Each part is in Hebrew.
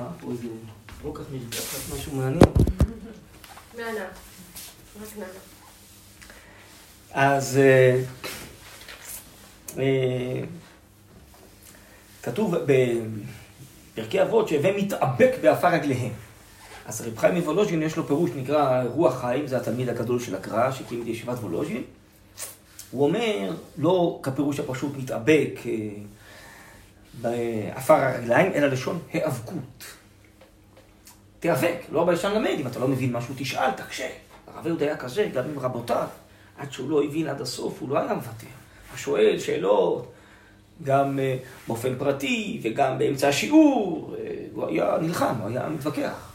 ראה פה איזה רוקח מרקחת, משהו מעניין. נענה. רק נענה. אז אה, אה, כתוב בפרקי אבות שהווה מתאבק בעפר רגליהם. אז רב חיים מוולוז'ין יש לו פירוש נקרא רוח חיים, זה התלמיד הגדול של הקרא שהקים את ישיבת וולוז'ין. הוא אומר, לא כפירוש הפשוט מתאבק אה, בעפר הרגליים, אלא לשון היאבקות. תיאבק, לא ביישן למד, אם אתה לא מבין משהו תשאל, תקשה. הרב אהוד היה כזה, גם עם רבותיו, עד שהוא לא הבין עד הסוף, הוא לא היה מוותר. הוא שואל שאלות, גם אה, באופן פרטי וגם באמצע השיעור, אה, הוא היה נלחם, הוא היה מתווכח.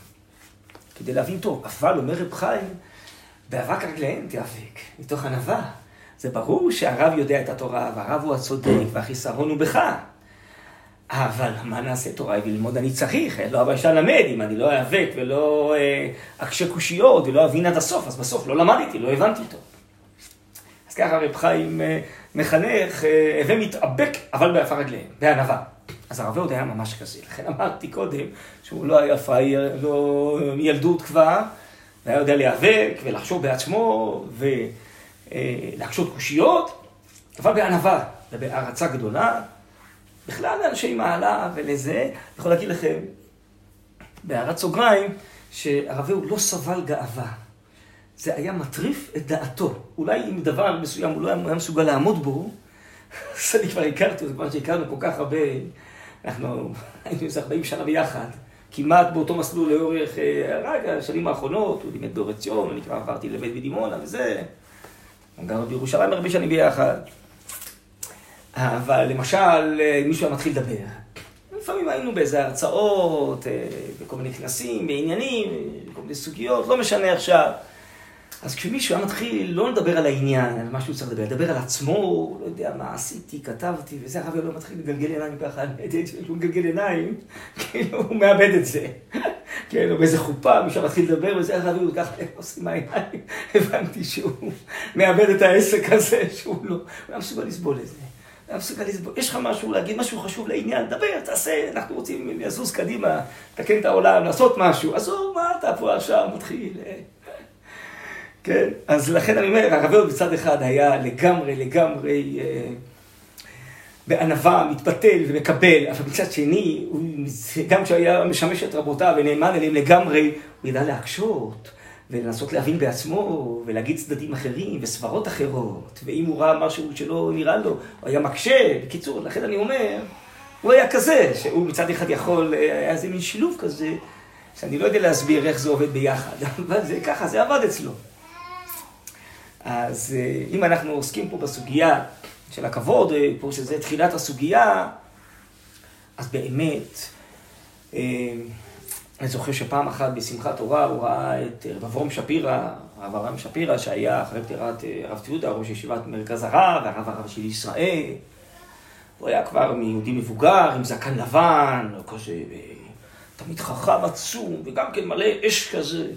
כדי להבין טוב. אבל אומר רב חיים, באבק רגליהם תיאבק, מתוך ענווה. זה ברור שהרב יודע את התורה, והרב הוא הצודק, והחיסרון הוא בך. אבל מה נעשה תורה וללמוד אני צריך, לא אבא אפשר ללמד, אם אני לא איאבק ולא אה, אקשה קושיות ולא אבין עד הסוף, אז בסוף לא למדתי, לא הבנתי אותו. אז ככה רב חיים אה, מחנך, אה, הווה מתאבק, אבל בעפר רגליהם, בענווה. אז הרב עוד היה ממש כזה, לכן אמרתי קודם שהוא לא היה פראייר, לא מילדות כבר, והיה יודע להיאבק ולחשוב בעצמו ולהקשות קושיות, אבל בענווה ובהערצה גדולה. בכלל לאנשי מעלה ולזה, אני יכול להגיד לכם, בהערת סוגריים, שהרב אהוד לא סבל גאווה. זה היה מטריף את דעתו. אולי אם דבר מסוים הוא לא היה מסוגל לעמוד בו, אז אני כבר הכרתי אותו, כבר שהכרנו כל כך הרבה, אנחנו היינו איזה 40 שנה ביחד, כמעט באותו מסלול לאורך אה, רק השנים האחרונות, הוא לימד באור עציון, אני כבר עברתי לבית בדימונה וזה, גרנו בירושלים הרבה שנים ביחד. אבל למשל, מישהו היה מתחיל לדבר. לפעמים היינו באיזה הרצאות, אה, בכל מיני כנסים, בעניינים, בכל מיני סוגיות, לא משנה עכשיו. אז כשמישהו היה מתחיל לא לדבר על העניין, על מה שהוא צריך לדבר, לדבר על עצמו, לא יודע מה עשיתי, כתבתי, וזה הרב לא מתחיל לגלגל עיניים ככה, הוא מגלגל עיניים, כאילו הוא מאבד את זה. כן, או באיזה חופה, מישהו מתחיל לדבר, וזה הרב הוא ככה, איך עושים העיניים? הבנתי שהוא מאבד את העסק הזה, שהוא לא, הוא היה מסוגל לסבול את זה. היה מסוגל לסבול. יש לך משהו להגיד, משהו חשוב לעניין, דבר, תעשה, אנחנו רוצים לזוז קדימה, לתקן את העולם, לעשות משהו. עזוב, מה אתה פה עכשיו מתחיל? כן, אז לכן אני אומר, הרב אהוד בצד אחד היה לגמרי, לגמרי אה, בענווה, מתפתל ומקבל, אבל מצד שני, הוא, גם כשהיה משמש את רבותיו ונאמן אליהם לגמרי, הוא ידע להקשות. ולנסות להבין בעצמו, ולהגיד צדדים אחרים, וסברות אחרות, ואם הוא ראה משהו שלא נראה לו, הוא היה מקשה. בקיצור, לכן אני אומר, הוא היה כזה, שהוא מצד אחד יכול, היה איזה מין שילוב כזה, שאני לא יודע להסביר איך זה עובד ביחד, אבל זה ככה, זה עבד אצלו. אז אה, אם אנחנו עוסקים פה בסוגיה של הכבוד, אה, פה שזה תחילת הסוגיה, אז באמת, אה, אני זוכר שפעם אחת בשמחת תורה הוא ראה את רב אברהם שפירא, הרב אברהם שפירא, שהיה אחרי פטירת הרב תיעודה, ראש ישיבת מרכז הרב, והרב הרב של ישראל. הוא היה כבר מיהודי מבוגר, עם זקן לבן, או כזה, תמיד חכם עצום, וגם כן מלא אש כזה.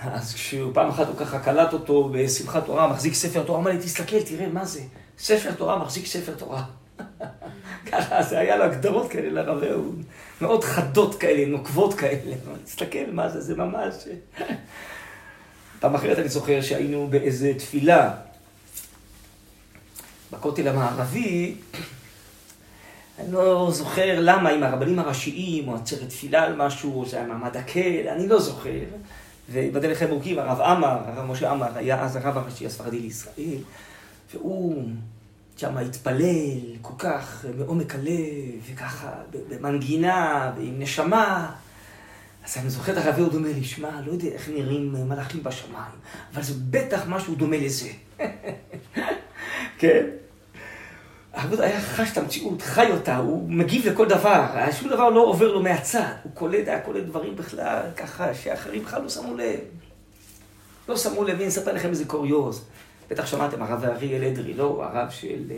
אז כשהוא פעם אחת הוא ככה קלט אותו בשמחת תורה, מחזיק ספר תורה, אמר לי, תסתכל, תראה מה זה, ספר תורה מחזיק ספר תורה. ככה, זה היה לו הגדרות כאלה לרב אהוד, מאוד חדות כאלה, נוקבות כאלה. תסתכל מה זה, זה ממש... פעם אחרת אני זוכר שהיינו באיזה תפילה בכותל המערבי, אני לא זוכר למה, עם הרבנים הראשיים, או עצרת תפילה על משהו, או זה היה מעמד הקל, אני לא זוכר. ובדל מוקים, הרב עמר, הרב משה עמר, היה אז הרב הראשי הספרדי לישראל, והוא שם התפלל כל כך מעומק הלב, וככה במנגינה ועם נשמה. אז אני זוכר את הרב הוא דומה לי, שמע, לא יודע איך נראים מלאכים בשמיים, אבל זה בטח משהו דומה לזה. כן? הרב היה חש את המציאות, חי אותה, הוא מגיב לכל דבר, שום דבר לא עובר לו מהצד, הוא קולט, היה קולט דברים בכלל, ככה, שאחרים בכלל לא שמו לב. לא שמו לב, אני אספר לכם איזה קוריוז. בטח שמעתם, הרב אריאל אדרי, לא? הוא הרב של אה,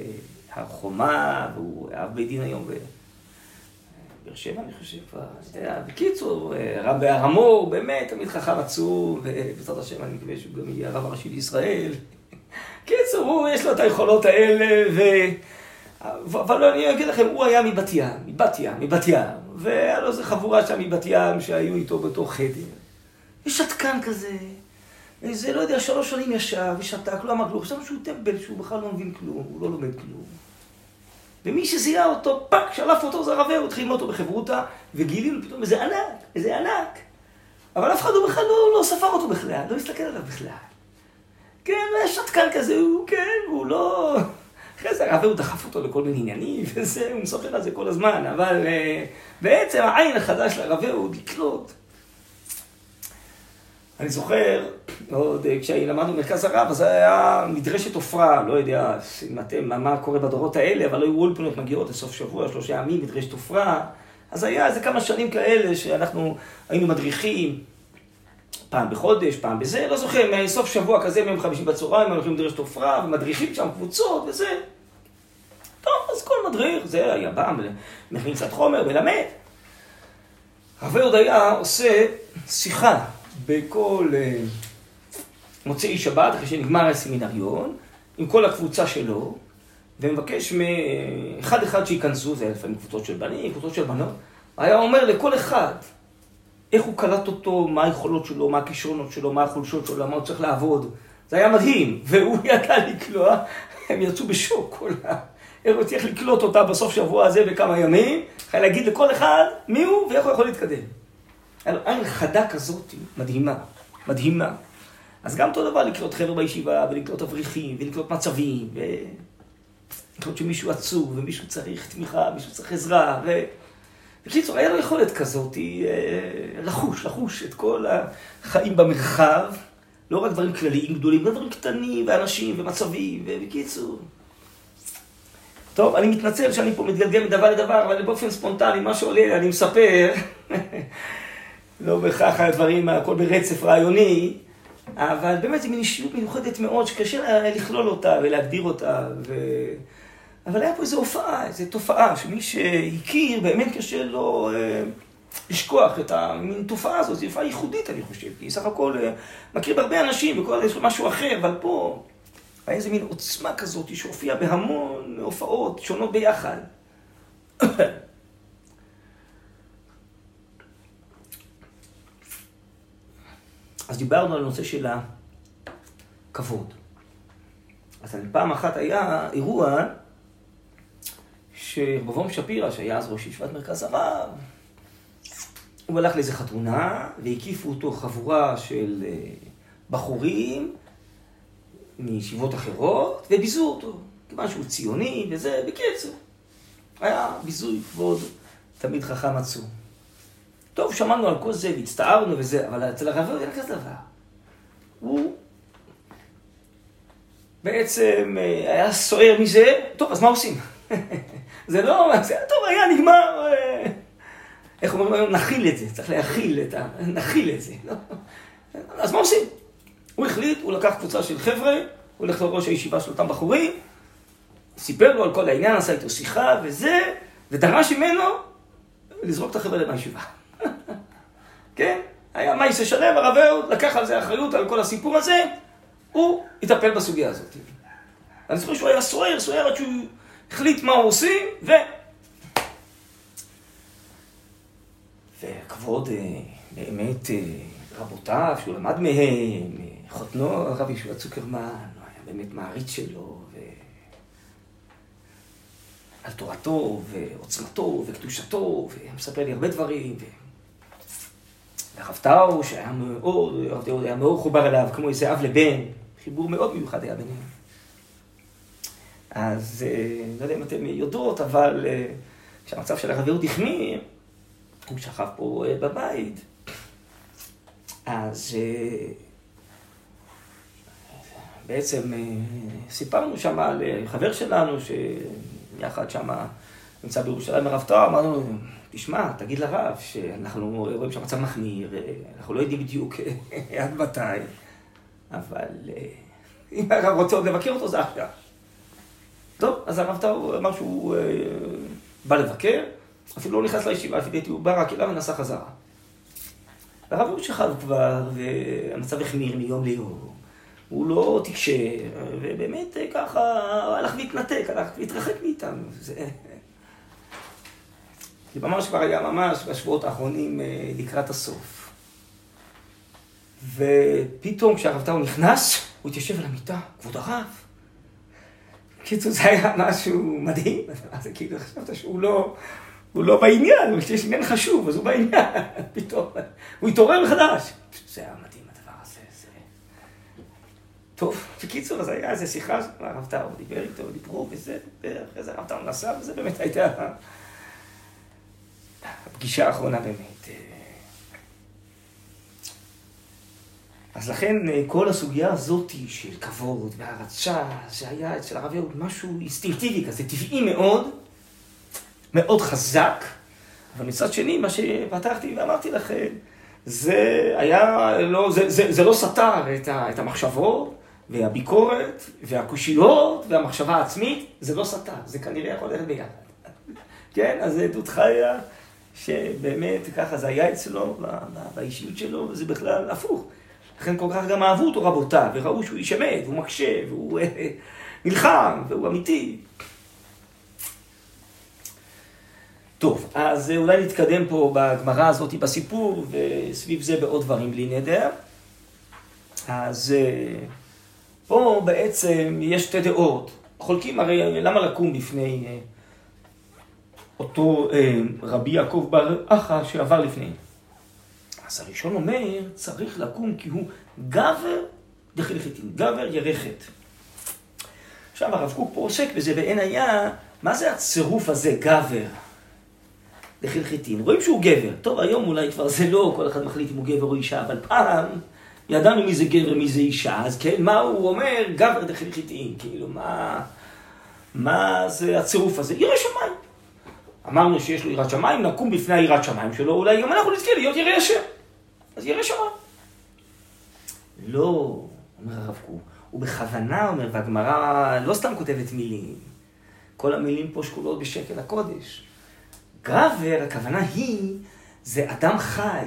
הר חומה, והוא אב בית דין היום בבאר שבע, אני חושב כבר. בקיצור, אה, רב בהר המור, באמת, תמיד חכם עצום, ובעזרת השם אני מקווה שהוא גם יהיה הרב הראשי לישראל. קיצור, הוא, יש לו את היכולות האלה, ו... אבל אני אגיד לכם, הוא היה מבת ים, מבת ים, מבת ים. והיה לו איזה חבורה שם מבת ים שהיו איתו באותו חדר. יש שתקן כזה, איזה, לא יודע, שלוש שנים ישב ושתק, לא אמר כלום. חשבנו שהוא טמבל, שהוא בכלל לא מבין כלום, הוא לא לומד כלום. ומי שזיהה אותו, פאק, שלף אותו, זה הוא התחיל אותו בחברותה, וגילינו פתאום איזה ענק, איזה ענק. אבל אף אחד לא בכלל לא, לא ספר אותו בכלל, לא הסתכל עליו בכלל. כן, שתקן כזה, הוא כן, הוא לא... אחרי זה הרב הוא דחף אותו לכל מיני עניינים, וזה, הוא מספר על זה כל הזמן, אבל uh, בעצם העין החדש של הרב הוא לקלוט. אני זוכר, עוד אה, כשלמדנו במרכז הרב, אז היה מדרשת עופרה, לא יודע אם אתם, מה קורה בדורות האלה, אבל היו אולפנות מגיעות לסוף שבוע, שלושה ימים, מדרשת עופרה. אז היה איזה כמה שנים כאלה שאנחנו היינו מדריכים פעם בחודש, פעם בזה, לא זוכר, סוף שבוע כזה, מיום חמישי בצהריים, הולכים לדרשת עופרה, ומדריכים שם קבוצות וזה. טוב, אז כל מדריך, זה היה בא, מכין קצת חומר, מלמד. הרב עוד היה עושה שיחה בכל אה, מוצאי שבת, אחרי שנגמר הסמינריון, עם כל הקבוצה שלו, ומבקש מאחד אחד שייכנסו, זה היה לפעמים קבוצות של בנים, קבוצות של בנות, היה אומר לכל אחד איך הוא קלט אותו, מה היכולות שלו, מה הכישרונות שלו, מה החולשות שלו, מה הוא צריך לעבוד. זה היה מדהים, והוא ידע לקלוע, הם יצאו בשוק, כל ה... איך הוא צריך לקלוט אותה בסוף שבוע הזה בכמה ימים, חייב להגיד לכל אחד מי הוא ואיך הוא יכול להתקדם. עין חדה כזאת, מדהימה, מדהימה. אז גם אותו דבר לקלוט חבר'ה בישיבה, ולקלוט אברכים, ולקלוט מצבים, ולקלוט שמישהו עצוב, ומישהו צריך תמיכה, מישהו צריך עזרה, ו... בקיצור, היה לו יכולת כזאת אה, לחוש, לחוש את כל החיים במרחב, לא רק דברים כלליים גדולים, גם דברים קטנים, ואנשים, ומצבים, ובקיצור. טוב, אני מתנצל שאני פה מתגלגל מדבר לדבר, אבל באופן ספונטני, מה שעולה, אני מספר. לא בהכרח הדברים, הכל ברצף רעיוני, אבל באמת זו מין אישיות מיוחדת מאוד, שקשה לכלול אותה ולהגדיר אותה. ו... אבל היה פה איזו הופעה, איזו תופעה, שמי שהכיר, באמת קשה לו אה, לשכוח את המין תופעה הזאת, זו תופעה ייחודית, אני חושב, כי סך הכל אה, מכיר בהרבה אנשים, וכל יש משהו אחר, אבל פה היה איזו מין עוצמה כזאת שהופיעה בהמון הופעות שונות ביחד. אז דיברנו על הנושא של הכבוד. אז פעם אחת היה אירוע שרבבום שפירא, שהיה אז ראש ישיבת מרכז הרב, הוא הלך לאיזה חתונה, והקיפו אותו חבורה של אה, בחורים מישיבות אחרות, וביזו אותו, כיוון שהוא ציוני וזה, בקיצור. היה ביזוי כבוד תמיד חכם עצום. טוב, שמענו על כל זה והצטערנו וזה, אבל אצל הרב אין כזה דבר. הוא בעצם אה, היה סוער מזה, טוב, אז מה עושים? זה לא, זה טוב, היה נגמר. אה, איך אומרים היום? נכיל את זה, צריך להכיל את ה... נכיל את זה. לא? אז מה עושים? הוא החליט, הוא לקח קבוצה של חבר'ה, הוא הולך לראש הישיבה של אותם בחורים, סיפר לו על כל העניין, עשה איתו שיחה וזה, ודרש ממנו לזרוק את החבר'ה מהישיבה. כן? היה מייסה שלם, הרב אהוד לקח על זה אחריות, על כל הסיפור הזה, הוא יטפל בסוגיה הזאת. אני זוכר שהוא היה סוער, סוער עד שהוא החליט מה הוא עושים, ו... וכבוד אה, באמת אה, רבותיו, שהוא למד מהם, חותנו הרב ישוע צוקרמן, הוא היה באמת מעריץ שלו, ו... על תורתו, ועוצמתו, וקדושתו, ומספר לי הרבה דברים. ו... והרב טאו, שהיה מאוד, הרב טאו היה מאוד חובר אליו, כמו איזה אב לבן, חיבור מאוד מיוחד היה ביניהם. אז אה, לא יודע אם אתם יודעות, אבל אה, כשהמצב של הרב יהוד החמיר, הוא שכב פה אה, בבית, אז בעצם סיפרנו שם על חבר שלנו, שיחד שם נמצא בירושלים הרב טאו, אמרנו תשמע, תגיד לרב שאנחנו רואים שהמצב מחמיר, אנחנו לא יודעים בדיוק עד מתי, אבל אם הרב רוצה עוד לבקר אותו, זה עכשיו. טוב, אז הרב טאו אמר שהוא אה, בא לבקר, אפילו לא נכנס לישיבה, לפי דעתי הוא בא רק אליו ונסע חזרה. והרב הוא שכב כבר, והמצב החמיר מיום ליום. הוא לא תקשר, ובאמת אה, ככה הלך והתנתק, הלך והתרחק מאיתנו. זה... זה ממש כבר היה ממש בשבועות האחרונים אה, לקראת הסוף. ופתאום כשהרב טאו נכנס, הוא התיישב על המיטה, כבוד הרב. בקיצור, זה היה משהו מדהים, אז כאילו חשבת שהוא לא, הוא לא בעניין, כשיש עניין חשוב, אז הוא בעניין, פתאום, הוא התעורר מחדש. זה היה מדהים הדבר הזה, זה... טוב, בקיצור, אז היה איזו שיחה, הרב טאו דיבר איתו, דיברו וזה, ואחרי זה הרב טאו נסע, וזה באמת הייתה הפגישה האחרונה באמת. אז לכן אה, כל הסוגיה הזאת של כבוד והערצה, זה היה אצל הרב יהוד משהו אינסטינקטיבי כזה, טבעי מאוד, מאוד חזק, אבל מצד שני, מה שפתחתי ואמרתי לכם, זה היה, לא, זה, זה, זה לא סתר את, ה, את המחשבות והביקורת והקושיות והמחשבה העצמית, זה לא סתר, זה כנראה יכול ללכת ביחד. כן, אז עדות חיה, שבאמת ככה זה היה אצלו, באישיות שלו, וזה בכלל הפוך. לכן כל כך גם אהבו אותו רבותיו, וראו שהוא איש אמת, והוא מקשה, והוא אה, נלחם, והוא אמיתי. טוב, אז אולי נתקדם פה בגמרא הזאת בסיפור, וסביב זה בעוד דברים בלי נדר. אז אה, פה בעצם יש שתי דעות. חולקים הרי למה לקום בפני אה, אותו רבי יעקב בר אחא שעבר לפני. אז הראשון אומר, צריך לקום כי הוא גבר דחילחיתין, גבר ירחת. עכשיו הרב קוק פה עוסק בזה בעין היה, מה זה הצירוף הזה, גבר דחילחיתין? רואים שהוא גבר. טוב, היום אולי כבר זה לא, כל אחד מחליט אם הוא גבר או אישה, אבל פעם ידענו מי זה גבר, מי זה אישה, אז כן, מה הוא אומר? גבר דחילחיתין, כאילו, מה, מה זה הצירוף הזה? ירא שמיים. אמרנו שיש לו יראת שמיים, נקום בפני היראת שמיים שלו, אולי גם אנחנו נזכה להיות יראי השם. אז ירא שמיים. לא, אומר הרב קוק, הוא בכוונה אומר, והגמרא לא סתם כותבת מילים. כל המילים פה שקולות בשקל הקודש. גבר, הכוונה היא, זה אדם חי.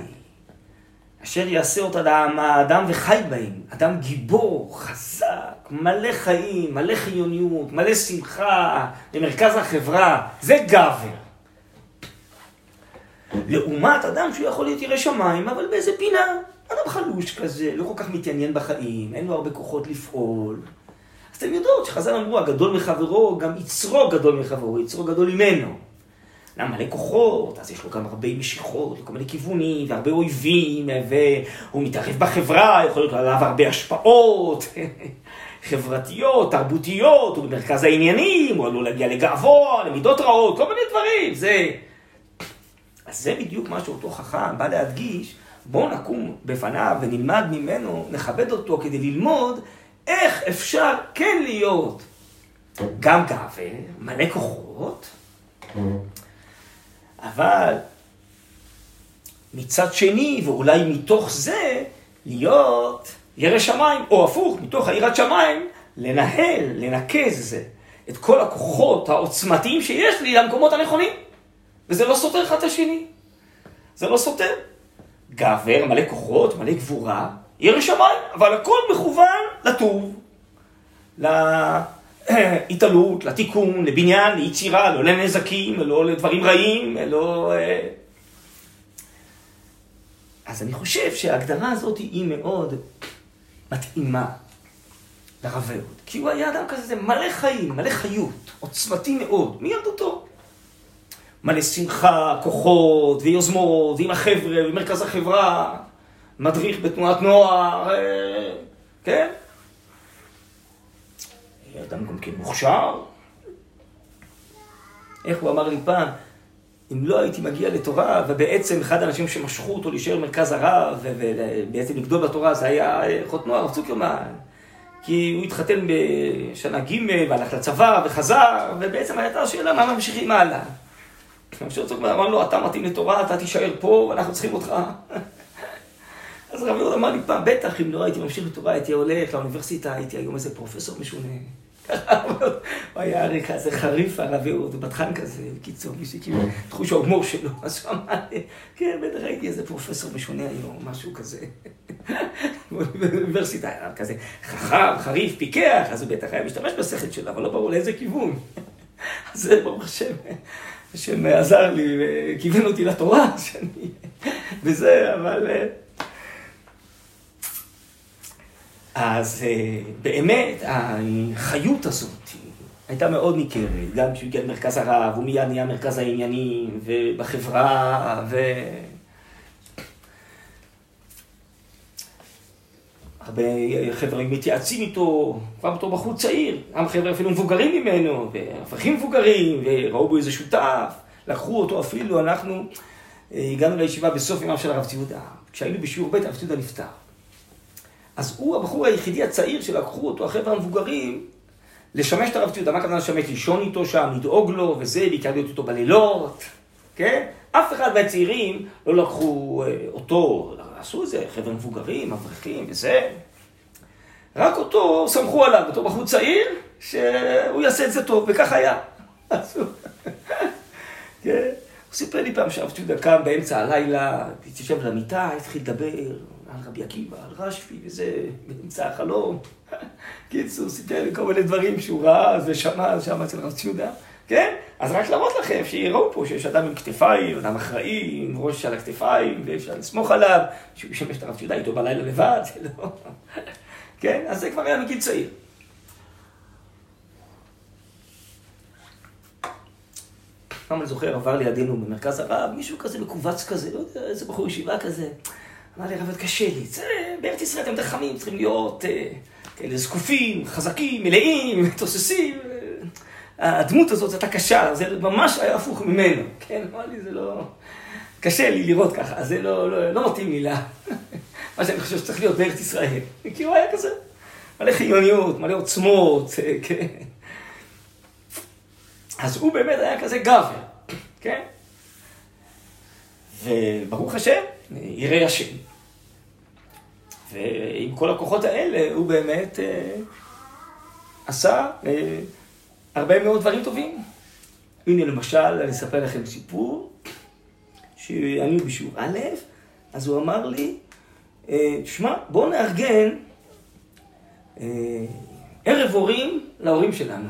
אשר יעשה אותה אדם, האדם וחי בהם. אדם גיבור, חזק, מלא חיים, מלא חיוניות, מלא שמחה, למרכז החברה. זה גבר. לעומת אדם שהוא יכול להיות ירא שמיים, אבל באיזה פינה. אדם חלוש כזה, לא כל כך מתעניין בחיים, אין לו הרבה כוחות לפעול. אז אתם יודעות שחז"ל אמרו, הגדול מחברו, גם יצרו גדול מחברו, יצרו גדול ממנו. למה מלא כוחות, אז יש לו גם הרבה משיכות, לכל מיני כיוונים, והרבה אויבים, והוא מתערב בחברה, יכול להיות עליו הרבה השפעות חברתיות, תרבותיות, הוא במרכז העניינים, הוא עלול להגיע לגאווה, למידות רעות, כל מיני דברים, זה... אז זה בדיוק מה שאותו חכם בא להדגיש, בואו נקום בפניו ונלמד ממנו, נכבד אותו כדי ללמוד איך אפשר כן להיות גם גבר, מלא כוחות, אבל מצד שני, ואולי מתוך זה, להיות ירא שמיים, או הפוך, מתוך היראת שמיים, לנהל, לנקז את כל הכוחות העוצמתיים שיש לי למקומות הנכונים. וזה לא סותר אחד את השני. זה לא סותר. גבר, מלא כוחות, מלא גבורה, ירא שמיים, אבל הכל מכוון לטוב, להתעלות, לתיקון, לבניין, ליצירה, לא לנזקים, לא לדברים רעים, לא... אה. אז אני חושב שההגדרה הזאת היא מאוד מתאימה לרב אהוד. כי הוא היה אדם כזה מלא חיים, מלא חיות, עוצמתי מאוד, מילדותו. מלא שמחה, כוחות ויוזמות, ועם החבר'ה, במרכז החברה, מדריך בתנועת נוער, אה, כן? אדם גם כן מוכשר. איך הוא אמר לי פעם, אם לא הייתי מגיע לתורה, ובעצם אחד האנשים שמשכו אותו להישאר במרכז הרב, ובעצם לגדול בתורה, זה היה חותנו הרב צוקרמן. כי הוא התחתן בשנה ג' והלך לצבא וחזר, ובעצם הייתה השאלה מה ממשיכים הלאה. רבי צוקמן אמר לו, אתה מתאים לתורה, אתה תישאר פה, ואנחנו צריכים אותך. אז רבי יהודה אמר לי פעם, בטח, אם לא הייתי ממשיך לתורה, הייתי הולך לאוניברסיטה, הייתי היום איזה פרופסור משונה. הוא היה הרי כזה חריף, הרב יהודה, בטחן כזה, בקיצור, מי שכאילו, תחוש ההומור שלו. אז הוא אמר לי, כן, בטח הייתי איזה פרופסור משונה היום, משהו כזה. באוניברסיטה היה כזה חכם, חריף, פיקח, אז הוא בטח היה משתמש בשכל שלו, אבל לא ברור לאיזה כיוון. אז ברוך השם. השם עזר לי וכיוון אותי לתורה, שאני... וזה, אבל... אה, אז אה, באמת, החיות הזאת הייתה מאוד ניכרת, גם כשהוא הגיע למרכז הרב, הוא מיד נהיה מרכז העניינים, ובחברה, ו... הרבה חבר'ה מתייעצים איתו, כבר בתור בחור צעיר, גם חבר'ה אפילו מבוגרים ממנו, והפכים מבוגרים, וראו בו איזה שותף, לקחו אותו אפילו, אנחנו אה, הגענו לישיבה בסוף ימיו של הרב ציודה. כשהיינו בשיעור ב', הרב ציודה נפטר. אז הוא הבחור היחידי הצעיר שלקחו אותו, החבר'ה המבוגרים, לשמש את הרב ציודה. מה הכוונה לשמש? לישון איתו שם, לדאוג לו וזה, בעיקר להיות איתו בלילות, כן? אף אחד מהצעירים לא לקחו אה, אותו, עשו את זה, חבר'ה מבוגרים, אברכים וזה. רק אותו סמכו עליו, אותו בחור צעיר, שהוא יעשה את זה טוב, וכך היה. כן? הוא סיפר לי פעם שהרב ציודה קם באמצע הלילה, התיישב למיטה, התחיל לדבר על רבי עקיבא, על רשב"י, וזה באמצע החלום. קיצור, סיפר לי כל מיני דברים שהוא ראה ושמע שם אצל רב ציודה. כן? אז רק להראות לכם, שיראו פה שיש אדם עם כתפיים, אדם אחראי, עם ראש על הכתפיים, ואפשר לסמוך עליו, שהוא ישמש את הרב ציודה איתו בלילה לבד, לא... כן? אז זה כבר היה מגיל צעיר. פעם אני זוכר, עבר לידינו במרכז הרב, מישהו כזה מכווץ כזה, לא יודע, איזה בחור ישיבה כזה. אמר לי, הרב, קשה לי. זה, בארץ ישראל אתם חכמים, צריכים להיות אה, כאלה זקופים, חזקים, מלאים, תוססים. הדמות הזאת הייתה קשה, זה ממש היה הפוך ממנו. כן, אמר לי, זה לא... קשה לי לראות ככה, זה לא, לא, לא מתאים לי לה. מה שאני חושב שצריך להיות בארץ ישראל. כי הוא היה כזה, מלא חיוניות, מלא עוצמות, אה, כן. אז הוא באמת היה כזה גבר, כן? וברוך השם, ירא השם. ועם כל הכוחות האלה, הוא באמת אה, עשה אה, הרבה מאוד דברים טובים. הנה למשל, אני אספר לכם סיפור, שאני בשיעור א', אז הוא אמר לי, אה, תשמע, בואו נארגן אה, ערב הורים להורים שלנו.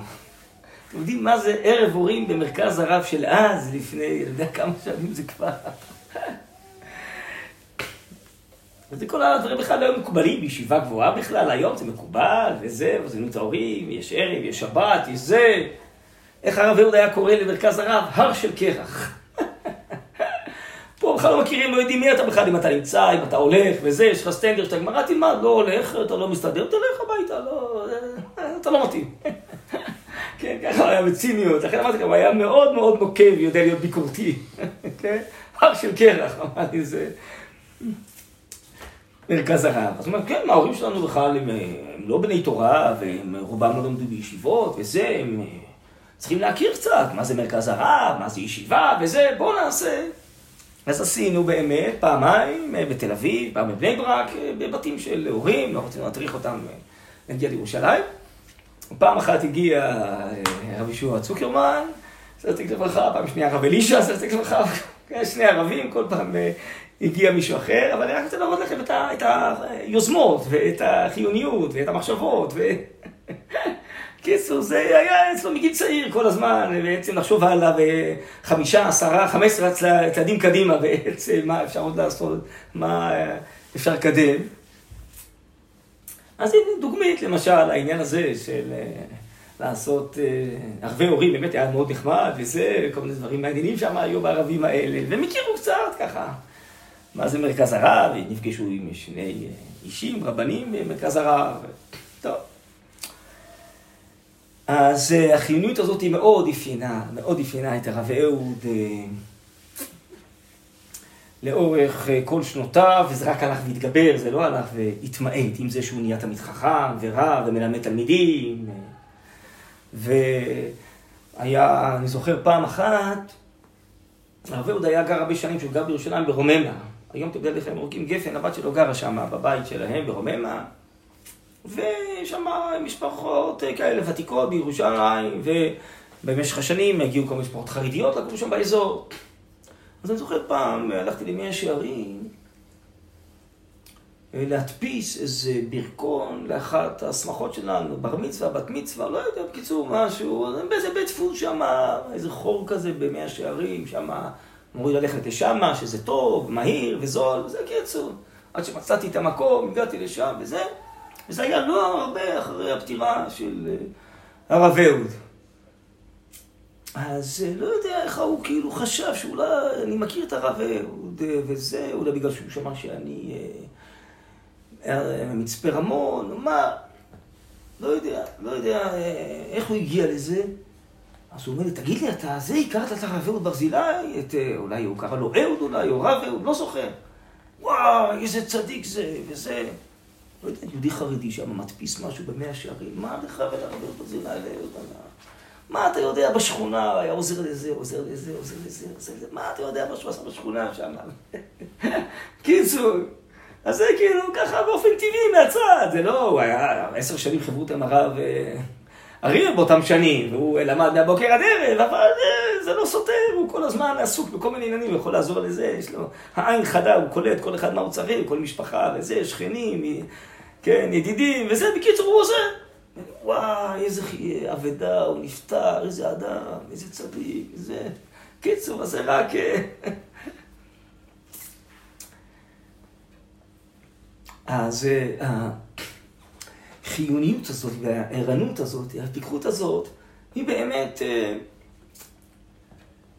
אתם יודעים מה זה ערב הורים במרכז הרב של אז, לפני, אני יודע כמה שנים זה כבר. וזה כל הדברים בכלל לא מקובלים בישיבה גבוהה בכלל, היום זה מקובל, וזה, מזמינים את ההורים, יש ערב, יש שבת, יש זה. איך הרב אהוד היה קורא למרכז הרב? הר של קרח. פה בכלל לא מכירים, לא יודעים מי אתה בכלל, אם אתה נמצא, אם אתה הולך וזה, יש לך סטנדר שאתה גמרא, תלמד, לא הולך, אתה לא מסתדר, תלך הביתה, לא, אתה לא מתאים. כן, ככה היה בציניות, לכן אמרתי לכם, היה מאוד מאוד נוקב, יודע להיות ביקורתי. כן? הר של קרח, אמר לי זה. מרכז הרב. אז הוא אומר, כן, ההורים שלנו בכלל הם, הם לא בני תורה, והם רובם לא למדו בישיבות, וזה, הם צריכים להכיר קצת מה זה מרכז הרב, מה זה ישיבה, וזה, בואו נעשה. אז עשינו באמת פעמיים בתל אביב, פעם בבני ברק, בבתים של הורים, לא רצינו להטריח אותם להגיע לירושלים. פעם אחת הגיע אה, רבי ישוע צוקרמן, זרתק לברכה, פעם שנייה הרב אלישע, זרתק לברכה, שני ערבים, כל פעם אה, הגיע מישהו אחר, אבל אני רק רוצה להראות לכם את, ה, את היוזמות, ואת החיוניות, ואת המחשבות, ו... קיצור, זה היה אצלו מגיל צעיר כל הזמן, בעצם לחשוב הלאה בחמישה, עשרה, חמש עשרה צעדים קדימה בעצם, מה אפשר עוד לעשות, מה אפשר לקדם. אז הנה דוגמית, למשל, העניין הזה של אה, לעשות ערבי הורים, באמת היה מאוד נחמד, וזה, כל מיני דברים מעניינים שם היו בערבים האלה, והם הכירו קצת ככה. מה זה מרכז הרב, נפגשו עם שני אה, אישים, רבנים במרכז הרב. טוב. אז החיוניות הזאת היא מאוד אפיינה, מאוד אפיינה את הרב אהוד. לאורך אה, כל שנותיו, וזה רק הלך והתגבר, זה לא הלך והתמעט, עם זה שהוא נהיה תמיד חכם ורב ומלמד תלמידים. והיה, אני זוכר פעם אחת, הרב אהוד היה גר הרבה שנים, שהוא גר בירושלים ברוממה. היום תודה לך, הם הורגים גפן, הבת שלו גרה שם בבית שלהם ברוממה. ושם משפחות אה, כאלה ותיקות בירושלים, ובמשך השנים הגיעו כל משפחות חרדיות לגור שם באזור. אז אני זוכר פעם, הלכתי למי השערים, להדפיס איזה ברכון לאחת השמחות שלנו, בר מצווה, בת מצווה, לא יודע, בקיצור, משהו, באיזה בית דפוס שם, איזה חור כזה במאה שערים, שם אמורים ללכת לשם, שזה טוב, מהיר וזול, זה קיצור. עד שמצאתי את המקום, הגעתי לשם וזה, וזה היה לא הרבה אחרי הפטירה של אה, הרב אהוד. אז אה, לא יודע איך הוא כאילו חשב שאולי אני מכיר את הרב אהוד אה, וזה, אולי בגלל שהוא שמע שאני מצפה רמון, מה, לא יודע, לא יודע איך הוא הגיע לזה. אז הוא אומר לי, תגיד לי, אתה זה, הכרת את הרב אהוד ברזילי? את, אולי הוא קרא לו אהוד אולי, או רב אהוד, לא זוכר. וואי, איזה צדיק זה, וזה. לא יודע, יהודי חרדי שם מדפיס משהו במאה שערים, מה לך ולרב ברזילי לאהוד מה אתה יודע בשכונה, היה עוזר לזה, עוזר לזה, עוזר לזה, עוזר לזה, מה אתה יודע מה שהוא עשה בשכונה שם? קיצור, אז זה כאילו ככה באופן טבעי מהצד, זה לא, הוא היה עשר שנים חברות עם הרב אריה באותם שנים, והוא למד מהבוקר עד ערב, אבל זה לא סותר, הוא כל הזמן עסוק בכל מיני עניינים, הוא יכול לעזור לזה, יש לו העין חדה, הוא קולט כל אחד מה הוא צריך, כל משפחה וזה, שכנים, כן, ידידים, וזה, בקיצור, הוא עוזר. וואי, איזה אבדה, הוא נפטר, איזה אדם, איזה צדיק, איזה... קיצור, אז זה רק... אז החיוניות הזאת והערנות הזאת, הפיקחות הזאת, היא באמת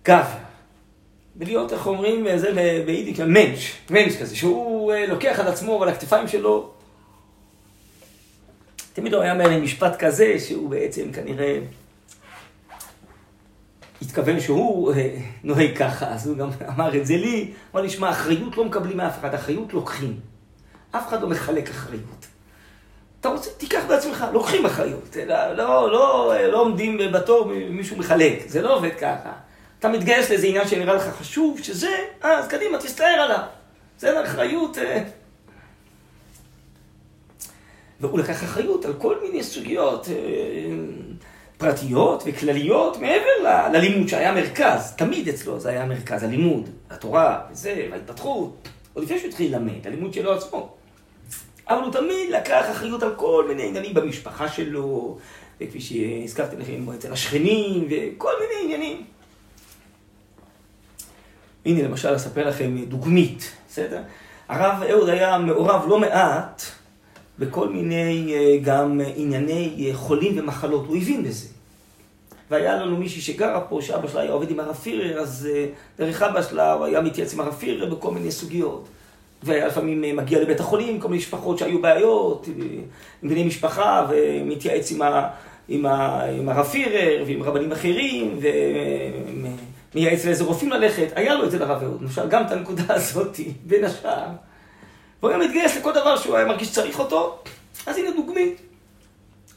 גב. ולהיות, איך אומרים, זה ביידיש, מנש, מנש כזה, שהוא לוקח על עצמו ועל הכתפיים שלו תמיד הוא היה לי משפט כזה, שהוא בעצם כנראה התכוון שהוא אה, נוהג ככה, אז הוא גם אמר את זה לי, אמר לי, שמע, אחריות לא מקבלים מאף אחד, אחריות לוקחים. אף אחד לא מחלק אחריות. אתה רוצה, תיקח בעצמך, לוקחים אחריות. לא, לא, לא, לא עומדים בתור, מישהו מחלק, זה לא עובד ככה. אתה מתגייס לאיזה עניין שנראה לך חשוב, שזה, אז קדימה, תסתער עליו. זה אחריות. אה, והוא לקח אחריות על כל מיני סוגיות אה, פרטיות וכלליות מעבר ללימוד שהיה מרכז, תמיד אצלו זה היה מרכז, הלימוד, התורה, וזה, וההתפתחות, עוד לפני שהוא התחיל ללמד, הלימוד שלו עצמו. אבל הוא תמיד לקח אחריות על כל מיני עניינים במשפחה שלו, וכפי שהזכרתי לכם, אצל השכנים, וכל מיני עניינים. הנה למשל אספר לכם דוגמית, בסדר? הרב אהוד היה מעורב לא מעט בכל מיני אה, גם ענייני אה, חולים ומחלות, הוא הבין בזה. והיה לנו מישהי שגרה פה, שאבא שלה היה עובד עם הרב פירר, אז אה, דרך אבא שלה הוא היה מתייעץ עם הרב פירר בכל מיני סוגיות. והיה לפעמים מגיע לבית החולים, כל מיני משפחות שהיו בעיות, עם בני משפחה, ומתייעץ עם, ה, עם, ה, עם הרב פירר ועם רבנים אחרים, ומייעץ לאיזה רופאים ללכת. היה לו את זה לרב אהוד, למשל, גם את הנקודה הזאת, בין השאר. והוא היה מתגייס לכל דבר שהוא היה מרגיש שצריך אותו, אז הנה דוגמית.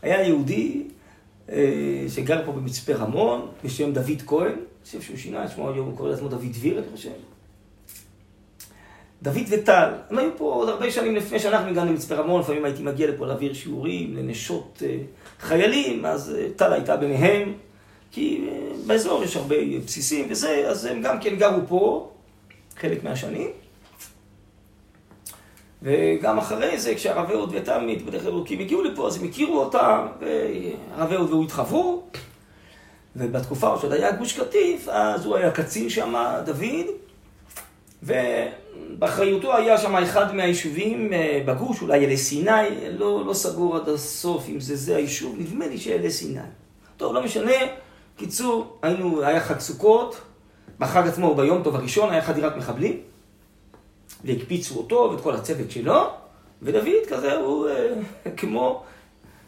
היה יהודי אה, שגר פה במצפה רמון, בשם דוד כהן, אני חושב שהוא שינה את שמו היום, הוא קורא לעצמו דוד דביר, אני חושב. דוד וטל, הם היו פה עוד הרבה שנים לפני שאנחנו הגענו למצפה רמון, לפעמים הייתי מגיע לפה להעביר שיעורים לנשות אה, חיילים, אז אה, טל הייתה ביניהם, כי אה, באזור יש הרבה בסיסים וזה, אז הם גם כן גרו פה חלק מהשנים. וגם אחרי זה, כשהרב אהוד ותלמיד בדרך כלל הם הגיעו לפה, אז הם הכירו אותם, והרב אהוד והוא התחברו. ובתקופה שעוד היה גוש קטיף, אז הוא היה קצין שם, דוד, ובאחריותו היה שם אחד מהיישובים אה, בגוש, אולי אלי סיני, לא, לא סגור עד הסוף אם זה זה היישוב, נדמה לי שאלי סיני. טוב, לא משנה, קיצור, היינו, היה חג סוכות, בחג עצמו, ביום טוב הראשון, היה חדירת מחבלים. והקפיצו אותו ואת כל הצוות שלו, ודוד כזה הוא אה, כמו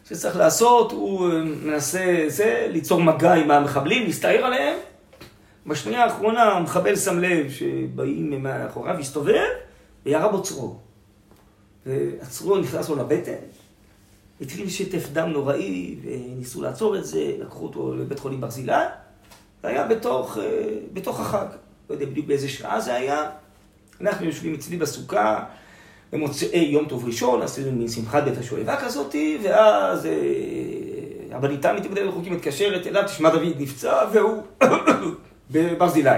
שצריך לעשות, הוא אה, מנסה זה, ליצור מגע עם המחבלים, להסתער עליהם. בשנייה האחרונה המחבל שם לב שבאים מאחוריו, הסתובב וירה בו צרור. והצרור נכנס לו לבטן, התחיל שטף דם נוראי, וניסו לעצור את זה, לקחו אותו לבית חולים ברזילי, זה היה בתוך, אה, בתוך החג. לא יודע בדיוק באיזה שעה זה היה, אנחנו יושבים אצלי בסוכה במוצאי יום טוב ראשון, עשינו מין שמחת בית השואבה כזאתי, ואז אה, הבניתה מתמודדת בחוקים מתקשרת אליו, תשמע דוד נפצע, והוא בברזילי.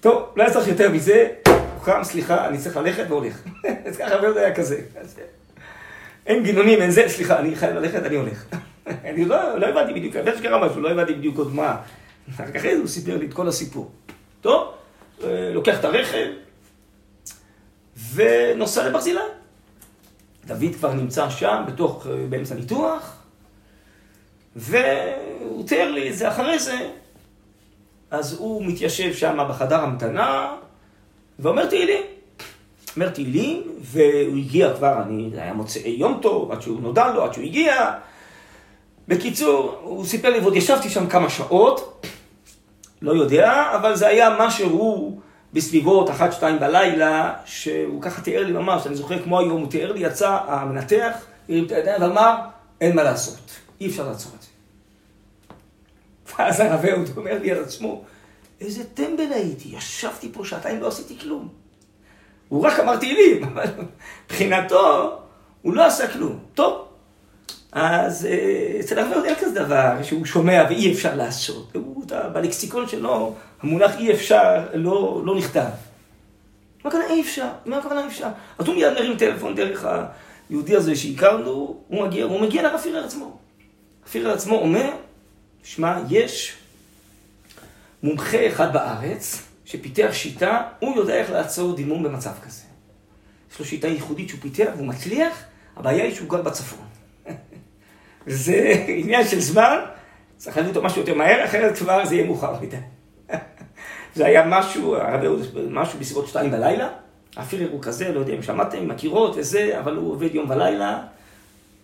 טוב, לא היה צריך יותר מזה, הוא קם, סליחה, אני צריך ללכת והולך. אז ככה הרבה היה כזה. אין גינונים, אין זה, סליחה, אני חייב ללכת, אני הולך. אני לא, לא הבנתי בדיוק, אני שקרה משהו, לא הבנתי בדיוק עוד מה. אחר כך הוא סיפר לי את כל הסיפור. טוב, אה, לוקח את הרכב ונוסע לברזילי. דוד כבר נמצא שם, בתוך, אה, באמצע ניתוח, והוא תיאר לי את זה אחרי זה. אז הוא מתיישב שם בחדר המתנה, ואומר תהילים. אומר תהילים, והוא הגיע כבר, אני, זה היה מוצאי יום טוב, עד שהוא נודע לו, עד שהוא הגיע. בקיצור, הוא סיפר לי, ועוד ישבתי שם כמה שעות, לא יודע, אבל זה היה משהו בסביבות אחת, שתיים בלילה, שהוא ככה תיאר לי ממש, אני זוכר כמו היום, הוא תיאר לי, יצא המנתח, הרים את הידיים ואמר, אין מה לעשות, אי אפשר לעצור ואז הרב אהוד אומר לי על עצמו, איזה טמבל הייתי, ישבתי פה שעתיים, לא עשיתי כלום. הוא רק אמר תהילים, אבל מבחינתו, הוא לא עשה כלום. טוב, אז אה, אצל הרב אהוד אין כזה דבר שהוא שומע ואי אפשר לעשות. הוא, בלקסיקון שלו, המונח אי אפשר לא, לא נכתב. מה הכוונה אי אפשר? מה הכוונה אי אפשר? אז הוא מיד מרים טלפון דרך היהודי הזה שהכרנו, הוא מגיע, הוא מגיע לרב פירר עצמו. פירר עצמו אומר, שמע, יש מומחה אחד בארץ שפיתח שיטה, הוא יודע איך לעצור דימום במצב כזה. יש לו שיטה ייחודית שהוא פיתח והוא מצליח, הבעיה היא שהוא גר בצפון. זה עניין של זמן, צריך להביא אותו משהו יותר מהר, אחרת כבר זה יהיה מאוחר מדי. זה היה משהו, הרב אהוד, משהו בסביבות שתיים בלילה. הפירר הוא כזה, לא יודע אם שמעתם, מכירות וזה, אבל הוא עובד יום ולילה,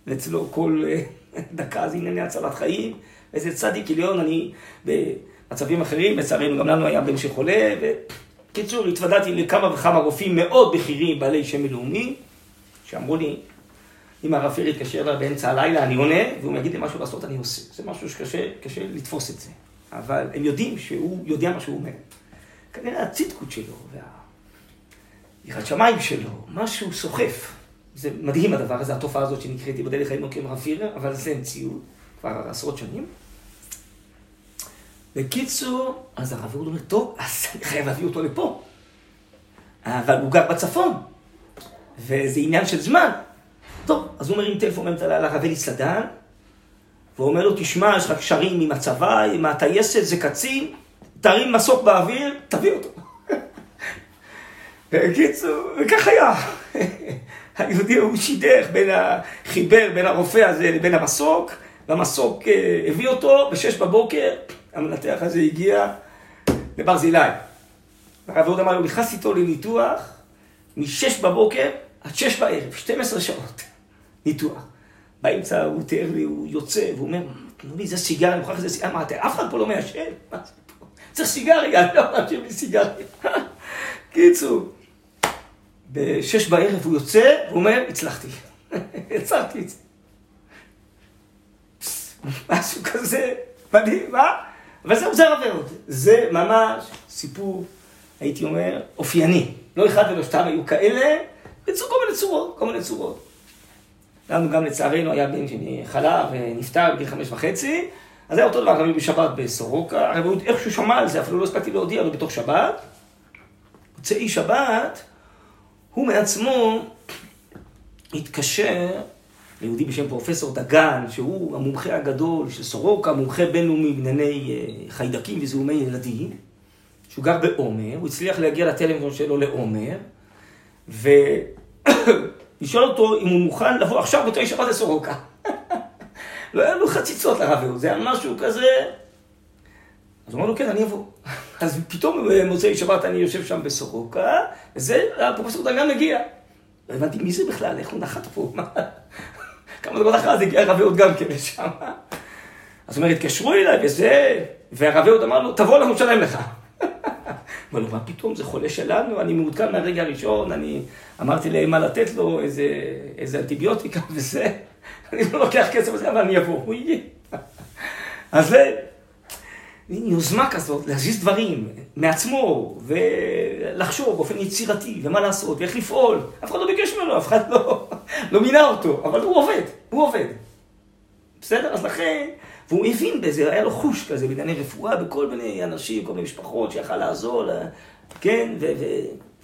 ואצלו כל אה, דקה זה ענייני הצלת חיים. איזה צדיק עליון, אני במצבים אחרים, לצערנו גם לנו היה בן שחולה, ובקיצור, התוודעתי לכמה וכמה רופאים מאוד בכירים, בעלי שם לאומי, שאמרו לי, אם הרב פיר יתקשר אליי באמצע הלילה, אני עונה, והוא יגיד לי משהו לעשות, אני עושה. זה משהו שקשה לתפוס את זה. אבל הם יודעים שהוא יודע מה שהוא אומר. כנראה הצדקות שלו, והיראת שמיים שלו, משהו סוחף. זה מדהים הדבר הזה, התופעה הזאת שנקראת, בדרך חיים חיים הרב פירר, אבל זה המציאות, כבר עשרות שנים. בקיצור, אז הרב אהוד אומר, טוב, אז אני חייב להביא אותו לפה. אבל הוא גר בצפון, וזה עניין של זמן. טוב, אז הוא מרים טלפון באמצע לרב אלי סדן, והוא אומר לו, תשמע, יש לך קשרים עם הצבא, עם הטייסת, זה קצין, תרים מסוק באוויר, תביא אותו. בקיצור, וכך היה. היהודי הוא שידך בין החיבר, בין הרופא הזה לבין המסוק, והמסוק אה, הביא אותו בשש בבוקר, המנתח הזה הגיע לברזילי. הרב אהוד אמר לו, נכנס איתו לניתוח משש בבוקר עד שש בערב, 12 שעות ניתוח. באמצע הוא תיאר לי, הוא יוצא, והוא אומר, תנו לי איזה סיגריה, אני מוכרח איזה סיגריה, מה, אף אחד פה לא מעשן? צריך סיגריה, אני לא מעשן לי סיגריה. קיצור, בשש בערב הוא יוצא, הוא אומר, הצלחתי. הצלחתי את זה. משהו כזה מדהים, מה? אבל זהו, זה עוד. זה ממש סיפור, הייתי אומר, אופייני. לא אחד ולא שתיים היו כאלה, יצאו כל מיני צורות, כל מיני צורות. לנו גם לצערנו היה בן שחלה ונפטר בגיל חמש וחצי, אז היה אותו דבר גם בשבת בסורוקה, הרב איכשהו שמע על זה, אפילו לא הספקתי להודיע לו בתוך שבת. מוצאי שבת, הוא מעצמו התקשר ליהודי בשם פרופסור דגן, שהוא המומחה הגדול של סורוקה, מומחה בינלאומי בענייני אה, חיידקים וזיהומי ילדים, שהוא גר בעומר, הוא הצליח להגיע לטלפון שלו לעומר, ולשאול אותו אם הוא מוכן לבוא עכשיו בתואי שבת לסורוקה. לא היה לו חציצות לרב זה היה משהו כזה... אז הוא אמר לו, כן, אני אבוא. אז פתאום במוצאי שבת אני יושב שם בסורוקה, וזה, הפרופסור דגן מגיע. לא הבנתי מי זה בכלל, איך הוא נחת פה. כמה דקות אחרי זה הגיע הרב אהוד גם כן לשם. אז הוא אומר, התקשרו אליי וזה, והרב אהוד אמר לו, תבוא, אנחנו נשלם לך. אמר לו, מה פתאום, זה חולה שלנו, אני מעודכן מהרגע הראשון, אני אמרתי להם מה לתת לו, איזה, איזה אנטיביוטיקה וזה. אני לא לוקח כסף לזה, אבל אני אבוא, הוא יהיה. אז זה מין יוזמה כזאת, להזיז דברים מעצמו, ולחשוב באופן יצירתי, ומה לעשות, ואיך לפעול. אף אחד לא ביקש ממנו, אף אחד לא, לא מינה אותו, אבל הוא עובד, הוא עובד. בסדר? אז לכן, והוא הבין בזה, היה לו חוש כזה בענייני רפואה, בכל מיני אנשים, כל מיני משפחות שיכל לעזור, כן,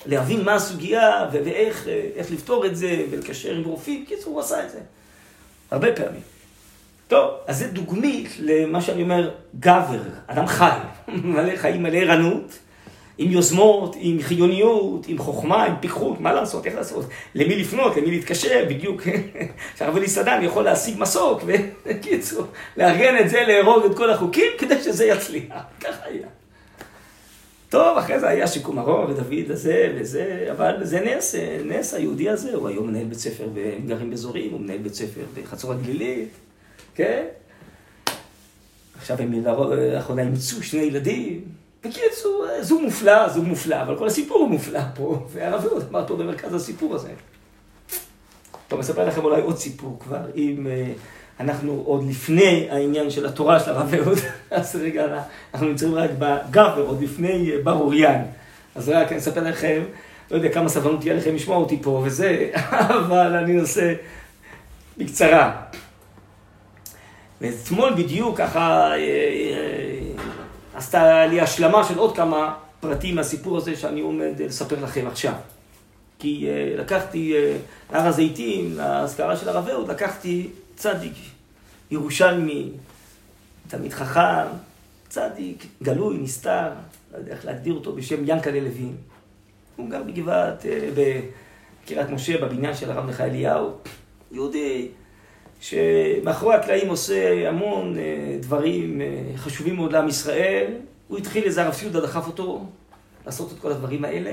להבין מה הסוגיה ואיך לפתור את זה ולקשר עם רופאים. קיצור, הוא עשה את זה. הרבה פעמים. טוב, אז זה דוגמית למה שאני אומר, גבר, אדם חי, מלא חיים, מלא ערנות, עם יוזמות, עם חיוניות, עם חוכמה, עם פיקחות, מה לעשות, איך לעשות, למי לפנות, למי להתקשר, בדיוק. שהרב אלי סדן יכול להשיג מסוק, וקיצור, לארגן את זה, לארוג את כל החוקים, כדי שזה יצליח. ככה היה. טוב, אחרי זה היה שיקום הרוב, ודוד הזה וזה, אבל זה נס, נס היהודי הזה, הוא היום מנהל בית ספר, והם גרים באזורים, הוא מנהל בית ספר בחצור הגלילית, כן? עכשיו הם לאחרונה אימצו שני ילדים. בקיצור, זוג מופלא, זוג מופלא, אבל כל הסיפור הוא מופלא פה, והרב אהוד אמר פה במרכז הסיפור הזה. טוב, אספר לכם אולי עוד סיפור כבר, אם אנחנו עוד לפני העניין של התורה של הרב אהוד, אז רגע, אנחנו נמצאים רק בגבר, עוד לפני בר אוריין. אז רק אני אספר לכם, לא יודע כמה סבלנות תהיה לכם לשמוע אותי פה וזה, אבל אני עושה בקצרה. ואתמול בדיוק ככה אה, אה, עשתה לי השלמה של עוד כמה פרטים מהסיפור הזה שאני עומד לספר לכם עכשיו. כי אה, לקחתי להר הזיתים, להזכרה של הרב אהוד, לקחתי צדיק, ירושלמי, תלמיד חכם, צדיק, גלוי, נסתר, לא יודע איך להגדיר אותו, בשם ינקלה לוין. הוא גר בגבעת, בקריית משה, בבניין של הרב מיכאל אליהו. יהודי שמאחורי הקלעים עושה המון אה, דברים אה, חשובים מאוד לעם ישראל. הוא התחיל, איזה הרב סיודה דחף אותו לעשות את כל הדברים האלה.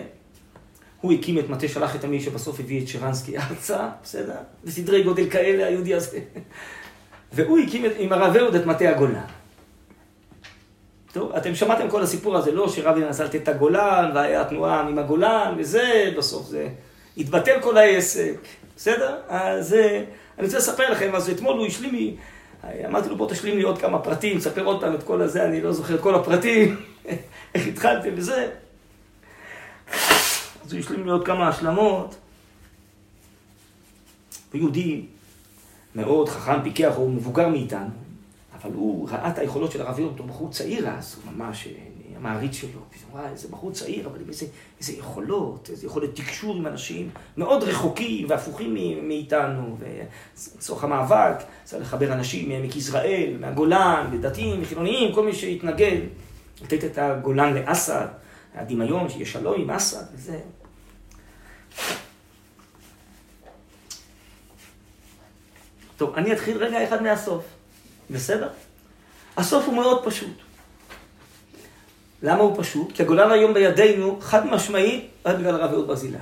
הוא הקים את מטה שלח את עמי שבסוף הביא את שרנסקי ארצה, בסדר? בסדרי גודל כאלה, היהודי הזה. והוא הקים את, עם הרב אהוד את מטה הגולן. טוב, אתם שמעתם כל הסיפור הזה, לא שרבי נסע לתת את הגולן, והיה תנועה עם הגולן, וזה, בסוף זה התבטל כל העסק, בסדר? אז... אה, אני רוצה לספר לכם, אז אתמול הוא השלים לי, אמרתי לו, בוא תשלים לי עוד כמה פרטים, תספר עוד פעם את כל הזה, אני לא זוכר את כל הפרטים, איך התחלתם וזה. אז הוא השלים לי עוד כמה השלמות. הוא יהודי מאוד חכם, פיקח, הוא מבוגר מאיתנו, אבל הוא ראה את היכולות של הרב יום, הוא בחור צעיר אז, הוא ממש המעריץ שלו. וואי, איזה בחור צעיר, אבל עם איזה, איזה יכולות, איזה יכולת תקשור עם אנשים מאוד רחוקים והפוכים מאיתנו. ולצורך המאבק, צריך לחבר אנשים מעמק יזרעאל, מהגולן, דתיים, חילוניים, כל מי שהתנגד, לתת את הגולן לאסד, הדמיון שיהיה שלום עם אסד וזה. טוב, אני אתחיל רגע אחד מהסוף, בסדר? הסוף הוא מאוד פשוט. למה הוא פשוט? כי הגולן היום בידינו, חד משמעית, רק בגלל הרב אהוד ברזילי.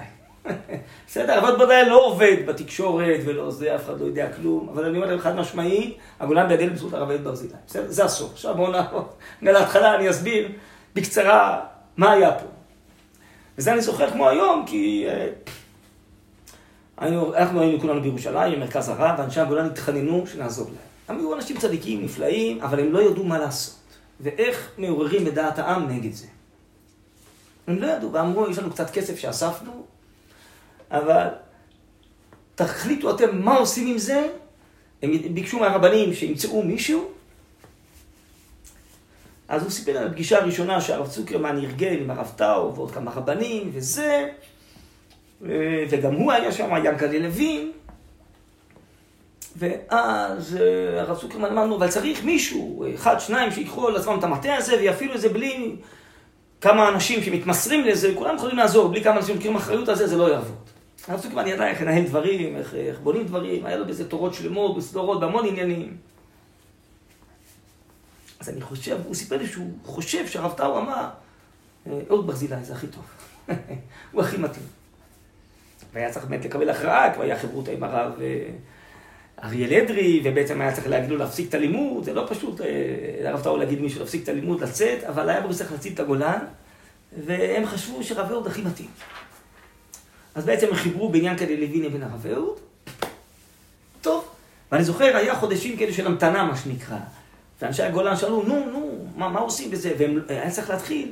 בסדר, הרב ברזילי לא עובד בתקשורת ולא זה, אף אחד לא יודע כלום, אבל אני אומר לכם חד משמעית, הגולן בידינו בזכות הרב אהוד ברזילי. בסדר, זה הסוף. עכשיו בואו נעבור. מההתחלה אני אסביר בקצרה מה היה פה. וזה אני זוכר כמו היום, כי אה, היינו, אנחנו היינו כולנו בירושלים, במרכז הרב, ואנשי הגולן התחננו שנעזור להם. הם היו אנשים צדיקים, נפלאים, אבל הם לא ידעו מה לעשות. ואיך מעוררים את דעת העם נגד זה. הם לא ידעו, ואמרו, יש לנו קצת כסף שאספנו, אבל תחליטו אתם מה עושים עם זה. הם ביקשו מהרבנים שימצאו מישהו. אז הוא סיפר על הפגישה הראשונה שהרב צוקרמן ארגן עם הרב טאו ועוד כמה רבנים וזה, וגם הוא היה שם, ינקלה לוין. ואז אה, הרב צוקרמן אמרנו, אבל צריך מישהו, אחד, שניים, שיקחו על עצמם את המטה הזה ויפעילו את זה בלי כמה אנשים שמתמסרים לזה, כולם יכולים לעזור, בלי כמה אנשים שמכירים אחריות על זה, זה לא יעבוד. הרב צוקרמן ידע איך לנהל דברים, איך, איך בונים דברים, היה לו בזה תורות שלמות, בסדרות, בהמון עניינים. אז אני חושב, הוא סיפר לי שהוא חושב שהרב טאו אמר, אה, אהוד ברזילי זה הכי טוב, הוא הכי מתאים. והיה צריך באמת לקבל הכרעה, כבר היה חברותא עם הרב... אה, אריאל אדרי, ובעצם היה צריך להגיד לו להפסיק את הלימוד, זה לא פשוט אה, לרב טאו להגיד מישהו להפסיק את הלימוד, לצאת, אבל היה בו צריך להציל את הגולן, והם חשבו שרב אהוד הכי מתאים. אז בעצם הם חיברו בעניין כדי לוין לבין הרב אהוד. טוב, ואני זוכר, היה חודשים כאלה של המתנה, מה שנקרא. ואנשי הגולן שאלו, נו, נו, מה, מה עושים בזה? והיה צריך להתחיל.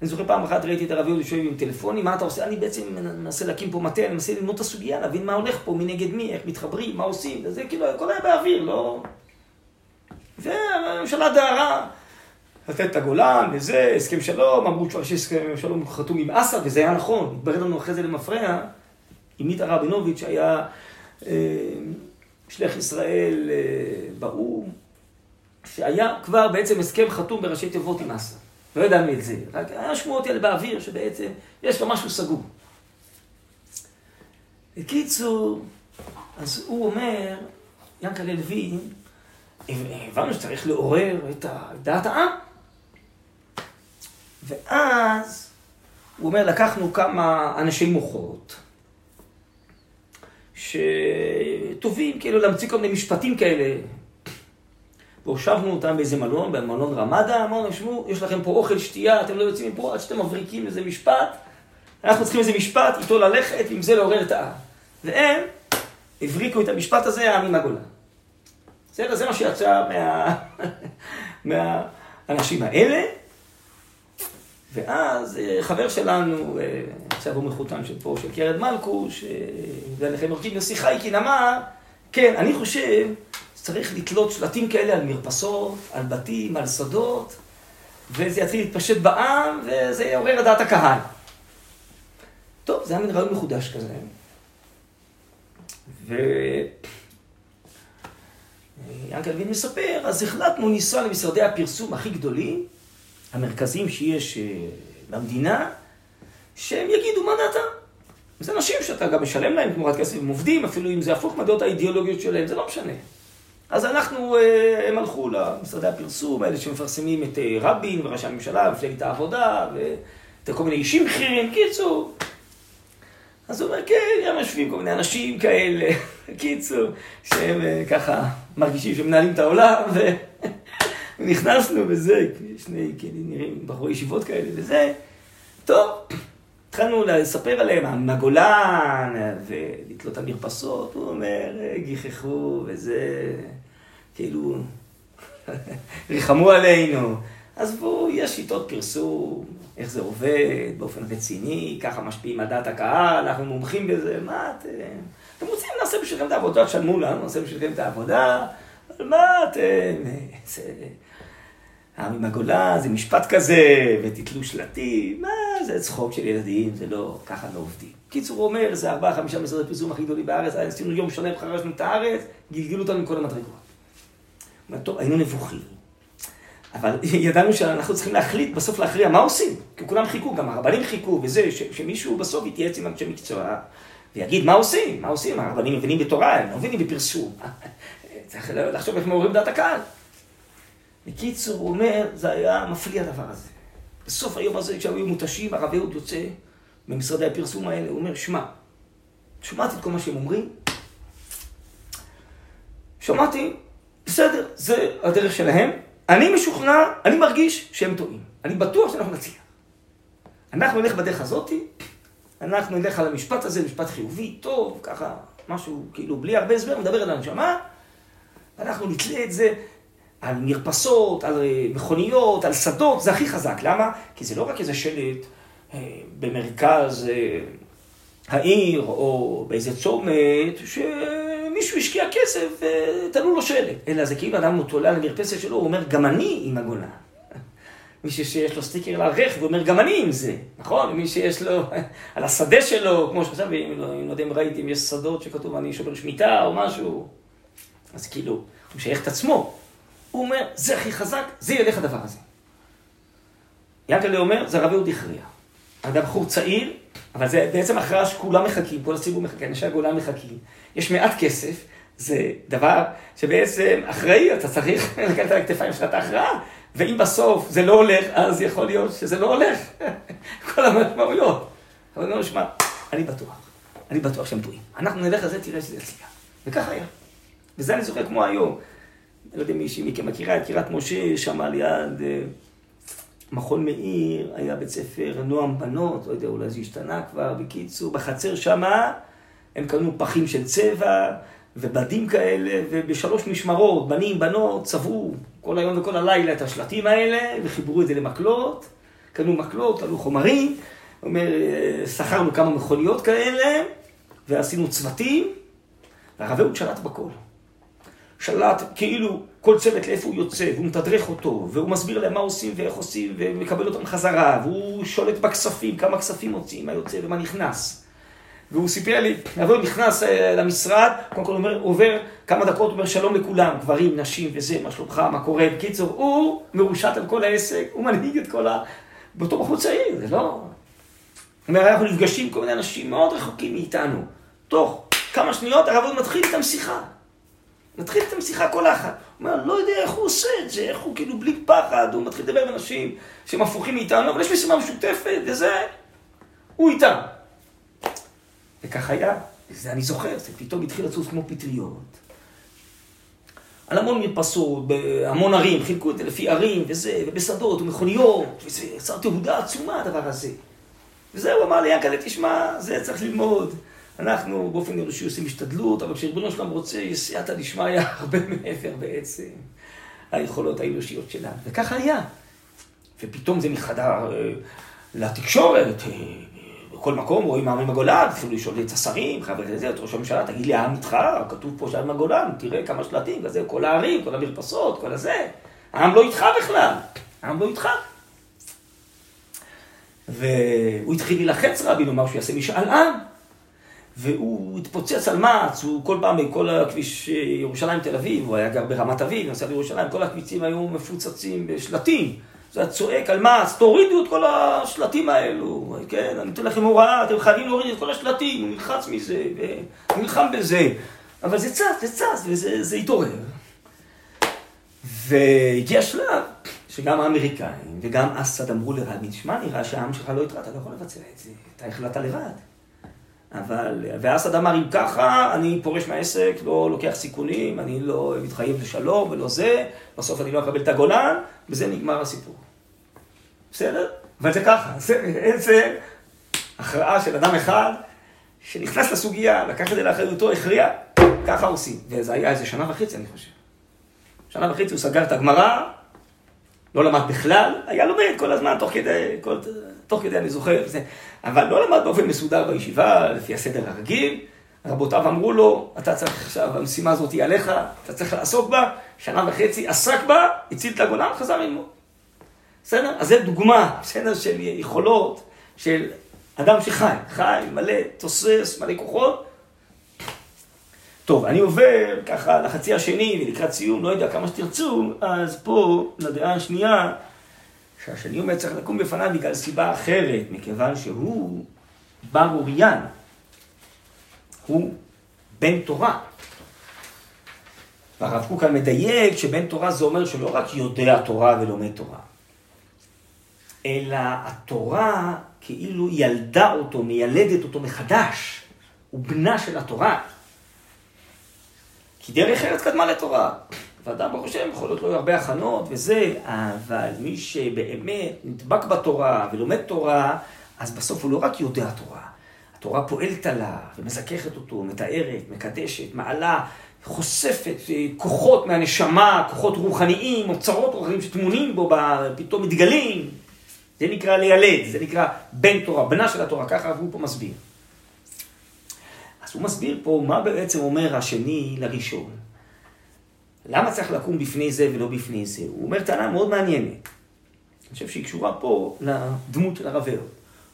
אני זוכר פעם אחת ראיתי את הרב יהודי שואל עם טלפונים, מה אתה עושה? אני בעצם מנסה להקים פה מטה, אני מנסה ללמוד את הסוגיה, להבין מה הולך פה, מי נגד מי, איך מתחברים, מה עושים, וזה כאילו, הכל היה באוויר, לא... והממשלה דהרה, לתת את הגולן וזה, הסכם שלום, אמרו כבר שיש הסכם שלום חתום עם אסא, וזה היה נכון. התברר לנו אחרי זה למפרע, עם מיטה רבינוביץ', שהיה אה, שליח ישראל אה, באו"ם, שהיה כבר בעצם הסכם חתום בראשי תיבות עם אסא. לא ידענו את זה, רק היה שמועות האלה באוויר שבעצם יש לו משהו סגור. בקיצור, אז הוא אומר, ינקלה לוי, הבנו שצריך לעורר את דעת העם. ואז הוא אומר, לקחנו כמה אנשי מוחות, שטובים כאילו להמציא כל מיני משפטים כאלה. והושבנו אותם באיזה מלון, במלון רמדה, אמרנו, שמעו, יש לכם פה אוכל, שתייה, אתם לא יוצאים מפה עד שאתם מבריקים איזה משפט. אנחנו צריכים איזה משפט, איתו ללכת, ועם זה לעורר את העם. והם הבריקו את המשפט הזה, העם עם הגולה. בסדר? זה מה שיצא מה... מהאנשים האלה. ואז אה, חבר שלנו, אה, עכשיו הוא מחותן של פה, של קרד מלכוש, ועליכם מרכיב יוסי חייקין אמר, כן, אני חושב שצריך לתלות שלטים כאלה על מרפסות, על בתים, על שדות, וזה יתחיל להתפשט בעם, וזה יעורר את דעת הקהל. טוב, זה היה מין רעיון מחודש כזה. ו... ינקל וין מספר, אז החלטנו לנסוע למשרדי הפרסום הכי גדולים, המרכזיים שיש אה, במדינה, שהם יגידו מה דעתם. זה אנשים שאתה גם משלם להם תמורת כסף, הם עובדים, אפילו אם זה הפוך מהדעות האידיאולוגיות שלהם, זה לא משנה. אז אנחנו, אה, הם הלכו למשרדי הפרסום, האלה שמפרסמים את אה, רבין וראשי הממשלה, מפלגת העבודה, ואת כל מיני אישים בכירים, קיצור. אז הוא אומר, כן, גם יושבים כל מיני אנשים כאלה, קיצור, שהם ככה מרגישים שמנהלים את העולם, ונכנסנו וזה, שני כאילו נראים בחורי ישיבות כאלה וזה. טוב, התחלנו לספר עליהם, מהגולן, ולתלות על מרפסות, הוא אומר, גיחכו וזה, כאילו, ריחמו עלינו. עזבו, יש שיטות פרסום, איך זה עובד, באופן רציני, ככה משפיעים על דעת הקהל, אנחנו מומחים בזה, מה אתם? אתם רוצים, נעשה בשבילכם את העבודה, תשלמו לנו, נעשה בשבילכם את העבודה, אבל מה אתם? העם עם הגולה, זה משפט כזה, ותתלו שלטים, מה, זה צחוק של ילדים, זה לא, ככה לא עובדים. קיצור, הוא אומר, זה ארבעה, חמישה משרדי פרסום הכי גדולים בארץ, עשינו יום שלם, חרשנו את הארץ, גלגלו אותנו מכל המדרגות. טוב, היינו נבוכים. אבל ידענו שאנחנו צריכים להחליט, בסוף להכריע מה עושים. כי כולם חיכו, גם הרבנים חיכו, וזה, ש, שמישהו בסוף יתייעץ עם אנשי מקצוע, ויגיד מה עושים, מה עושים, הרבנים מבינים בתורה, הם לא מבינים בפרסום. צריך לחשוב איך מעוררים דעת הקהל. בקיצור, הוא אומר, זה היה מפליא הדבר הזה. בסוף היום הזה, כשהיו מותשים, הרב אהוד יוצא ממשרדי הפרסום האלה, הוא אומר, שמע, שמעתי את כל מה שהם אומרים, שמעתי, בסדר, זה הדרך שלהם, אני משוכנע, אני מרגיש שהם טועים. אני בטוח שאנחנו נצליח. אנחנו נלך בדרך הזאתי, אנחנו נלך על המשפט הזה, משפט חיובי, טוב, ככה, משהו כאילו בלי הרבה הסבר, מדבר על הנשמה, אנחנו נתלה את זה על מרפסות, על אה, מכוניות, על שדות, זה הכי חזק. למה? כי זה לא רק איזה שלט אה, במרכז אה, העיר או באיזה צומת, שמישהו השקיע כסף ותנו לו שלט. אלא זה כאילו אדם תולה על המרפסת שלו, הוא אומר, גם אני עם הגולה. מי שיש לו סטיקר על הרכב, הוא אומר, גם אני עם זה, נכון? מי שיש לו על השדה שלו, כמו שעכשיו, אם לא, לא יודע אם ראיתם, יש שדות שכתוב אני שובר שמיטה או משהו, אז כאילו, הוא משייך את עצמו. הוא אומר, זה הכי חזק, זה ילך הדבר הזה. ינקלה אומר, זה הרב יהוד הכריע. אדם בחור צעיר, אבל זה בעצם הכרעה שכולם מחכים, כל הציבור מחכה, אנשי הגולה מחכים. יש מעט כסף, זה דבר שבעצם אחראי, אתה צריך לקחת על הכתפיים שלך את ההכרעה, ואם בסוף זה לא הולך, אז יכול להיות שזה לא הולך. כל המשמעויות. אבל אני אומר, שמע, אני בטוח, אני בטוח שהם טועים. אנחנו נלך על זה, תראה שזה יצליח. וכך היה. וזה אני זוכר כמו היום. אני לא יודע אם מישהי מכם מכירה את קריית משה, שם על יד אה, מכון מאיר, היה בית ספר נועם בנות, לא יודע, אולי זה השתנה כבר, בקיצור, בחצר שמה, הם קנו פחים של צבע ובדים כאלה, ובשלוש משמרות, בנים, בנות, צבעו כל היום וכל הלילה את השלטים האלה, וחיברו את זה למקלות, קנו מקלות, עלו חומרים, אומר, אה, שכרנו כמה מכוניות כאלה, ועשינו צוותים, והרב אהוד שלט בכל. שלט כאילו כל צוות לאיפה הוא יוצא, והוא מתדרך אותו, והוא מסביר להם מה עושים ואיך עושים, ומקבל אותם חזרה, והוא שולט בכספים, כמה כספים מוציאים, מה יוצא ומה נכנס. והוא סיפר לי, הוא נכנס אה, למשרד, קודם כל אומר, עובר כמה דקות, אומר שלום לכולם, גברים, נשים וזה, מה שלומך, מה קורה. בקיצור, הוא מרושת על כל העסק, הוא מנהיג את כל ה... באותו בחור צעיר, זה לא... הוא אומר, אנחנו נפגשים כל מיני אנשים מאוד רחוקים מאיתנו. תוך כמה שניות הרב מתחיל איתם שיחה. מתחיל איתם שיחה כל אחת. הוא אומר, לא יודע איך הוא עושה את זה, איך הוא כאילו בלי פחד, הוא מתחיל לדבר עם אנשים שהם הפוכים מאיתנו, אבל יש משימה משותפת, וזה, הוא איתם. וכך היה, וזה אני זוכר, זה פתאום התחיל לצוץ כמו פטריות. על המון מרפסות, בהמון ערים, חילקו את זה לפי ערים וזה, ובשדות ומכוניות, וזה יצר תהודה עצומה הדבר הזה. וזהו, אמר לי, ינקלה, תשמע, זה צריך ללמוד. אנחנו באופן אנושי עושים השתדלות, אבל כשריבונו שלם רוצה, יש סייעתא דשמיא הרבה מעבר בעצם היכולות האנושיות שלנו. וככה היה. ופתאום זה מחדר אה, לתקשורת, אה, בכל מקום רואים העמים הגולן, אפילו לשאול את השרים, חבר הכנסת, את ראש הממשלה, תגיד לי, העם איתך? כתוב פה שהעם הגולן, תראה כמה שלטים, כזה, כל הערים, כל המרפסות, כל הזה. העם לא איתך בכלל, העם לא איתך. והוא התחיל להילחץ רבין, הוא אמר שהוא יעשה משאל עם. והוא התפוצץ על מעץ, הוא כל פעם, כל הכביש ירושלים-תל אביב, הוא היה גר ברמת אביב, נוסע לירושלים, כל הכבישים היו מפוצצים בשלטים. זה היה צועק על מעץ, תורידו את כל השלטים האלו, כן, אני אתן לכם הוראה, אתם חייבים להוריד את כל השלטים, הוא נלחץ מזה, והוא נלחם בזה. אבל זה צץ, זה צץ, וזה התעורר. והגיע שלב שגם האמריקאים וגם אסד אמרו לרבין, שמע, נראה שהעם שלך לא התראה, אתה לא יכול לבצע את זה, אתה החלטת לבד. אבל, ואסד אמר, אם ככה, אני פורש מהעסק, לא לוקח סיכונים, אני לא מתחייב לשלום ולא זה, בסוף אני לא אקבל את הגולן, וזה נגמר הסיפור. בסדר? אבל זה ככה, זה בעצם הכרעה של אדם אחד שנכנס לסוגיה, לקח את זה לאחריותו, הכריע, ככה עושים. וזה היה איזה שנה וחצי, אני חושב. שנה וחצי הוא סגר את הגמרא, לא למד בכלל, היה לומד כל הזמן, תוך כדי, כל, תוך כדי אני זוכר, זה, אבל לא למד באופן מסודר בישיבה, לפי הסדר הרגיל. רבותיו אמרו לו, אתה צריך עכשיו, המשימה הזאת היא עליך, אתה צריך לעסוק בה, שנה וחצי עסק בה, הציל את הגולן, חזר ללמוד. בסדר? אז זו דוגמה, בסדר, של יכולות, של אדם שחי, חי, מלא, תוסס, מלא כוחות. טוב, אני עובר ככה לחצי השני ולקראת סיום, לא יודע כמה שתרצו, אז פה, לדעה השנייה, שהשני אומר צריך לקום בפניו בגלל סיבה אחרת, מכיוון שהוא בר אוריין, הוא בן תורה. והרב קוק כאן מדייק שבן תורה זה אומר שלא רק יודע תורה ולומד תורה, אלא התורה כאילו ילדה אותו, מיילדת אותו מחדש, הוא בנה של התורה. כי דרך ארץ קדמה לתורה. ואדם ברוך השם יכול להיות לו הרבה הכנות וזה, אבל מי שבאמת נדבק בתורה ולומד תורה, אז בסוף הוא לא רק יודע תורה, התורה פועלת עליו ומזככת אותו, מתארת, מקדשת, מעלה, חושפת אה, כוחות מהנשמה, כוחות רוחניים, אוצרות רוחניים שטמונים בו, פתאום מתגלים. זה נקרא לילד, זה נקרא בן תורה, בנה של התורה, ככה הוא פה מסביר. אז הוא מסביר פה מה בעצם אומר השני לראשון. למה צריך לקום בפני זה ולא בפני זה? הוא אומר טענה מאוד מעניינת. אני חושב שהיא קשורה פה לדמות של הרב. הוא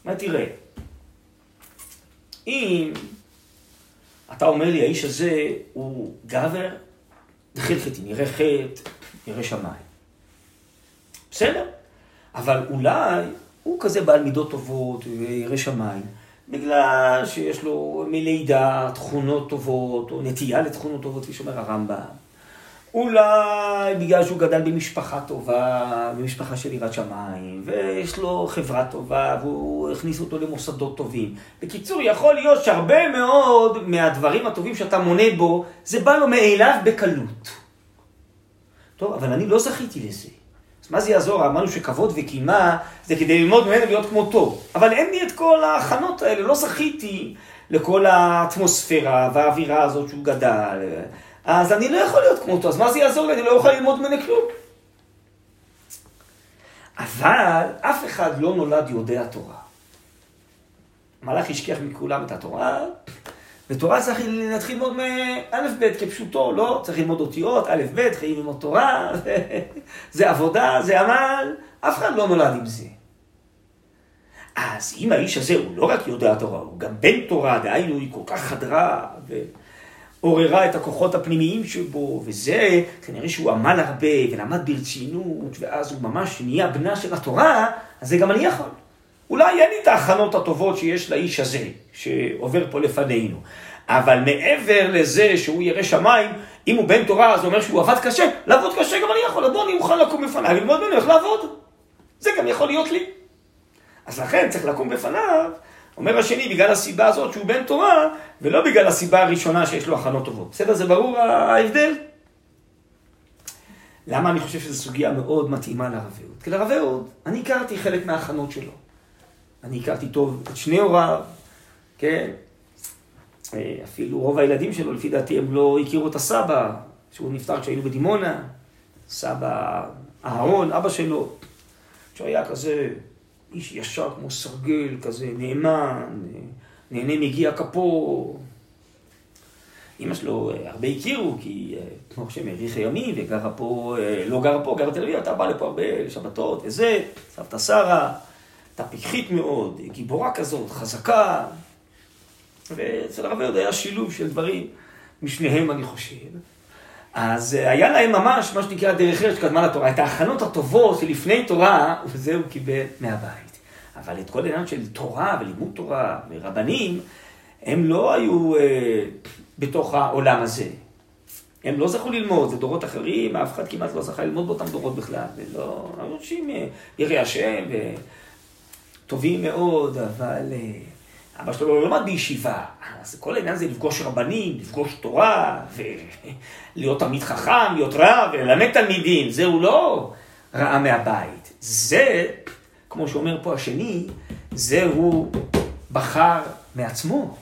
אומר, תראה, אם אתה אומר לי, האיש הזה הוא גבר, חטא, נראה חטא, נראה שמיים. בסדר, אבל אולי הוא כזה בעל מידות טובות וירא שמיים, בגלל שיש לו מלידה תכונות טובות, או נטייה לתכונות טובות, כפי שאומר הרמב"ם. אולי בגלל שהוא גדל במשפחה טובה, במשפחה של יראת שמיים, ויש לו חברה טובה, והוא הכניס אותו למוסדות טובים. בקיצור, יכול להיות שהרבה מאוד מהדברים הטובים שאתה מונה בו, זה בא לו מאליו בקלות. טוב, אבל אני לא זכיתי לזה. אז מה זה יעזור? אמרנו שכבוד וקימה זה כדי ללמוד ממנו להיות כמותו. אבל אין לי את כל ההכנות האלה, לא זכיתי לכל האטמוספירה והאווירה הזאת שהוא גדל. אז אני לא יכול להיות כמותו, אז מה זה יעזור לי? אני לא יכול ללמוד ממנו כלום. אבל אף אחד לא נולד יודע תורה. המלאך השכיח מכולם את התורה, ותורה צריך להתחיל ללמוד מאלף בית כפשוטו, לא? צריך ללמוד אותיות, אלף בית, חיים ללמוד תורה, זה עבודה, זה עמל, אף אחד לא נולד עם זה. אז אם האיש הזה הוא לא רק יודע תורה, הוא גם בן תורה, דהיינו, היא כל כך חדרה ועוררה את הכוחות הפנימיים שבו, וזה, כנראה שהוא עמל הרבה ולמד ברצינות, ואז הוא ממש נהיה בנה של התורה, אז זה גם אני יכול. אולי אין לי את ההכנות הטובות שיש לאיש הזה, שעובר פה לפנינו. אבל מעבר לזה שהוא ירא שמיים, אם הוא בן תורה, זה אומר שהוא עבד קשה, לעבוד קשה גם אני יכול, אז בוא, אני מוכן לקום בפניי, ללמוד ממנו איך לעבוד. זה גם יכול להיות לי. אז לכן צריך לקום בפניו, אומר השני, בגלל הסיבה הזאת שהוא בן תורה, ולא בגלל הסיבה הראשונה שיש לו הכנות טובות. בסדר? זה ברור ההבדל? למה אני חושב שזו סוגיה מאוד מתאימה לרב אהוד? כי לרב אהוד, אני הכרתי חלק מההכנות שלו. אני הכרתי טוב את שני הוריו, כן? אה, אפילו רוב הילדים שלו, לפי דעתי, הם לא הכירו את הסבא, שהוא נפטר כשהיינו בדימונה. סבא אהרון, אבא שלו, שהוא היה כזה איש ישר כמו סרגל, כזה נאמן, נהנה מגיע כפו. אמא שלו אה, הרבה הכירו, כי אה, כמו שהם האריך ימים וגרה פה, לא גרה פה, גרה בתל אביב, אתה בא לפה הרבה לשבתות וזה, סבתא שרה. הייתה פיקחית מאוד, גיבורה כזאת, חזקה. ואצל הרב יהודה היה שילוב של דברים משניהם, אני חושב. אז היה להם ממש, מה שנקרא, דרך ארץ שקדמה לתורה, את ההכנות הטובות שלפני תורה, וזה הוא קיבל מהבית. אבל את כל העניין של תורה ולימוד תורה ורבנים, הם לא היו אה, בתוך העולם הזה. הם לא זכו ללמוד, זה דורות אחרים, אף אחד כמעט לא זכה ללמוד באותם דורות בכלל. ולא, אנשים אה, יראי השם, טובים מאוד, אבל אה, אבא שלו לא למד בישיבה. אז כל העניין זה לפגוש רבנים, לפגוש תורה, ולהיות תלמיד חכם, להיות רב, וללמד תלמידים. זה הוא לא ראה מהבית. זה, כמו שאומר פה השני, זה הוא בחר מעצמו.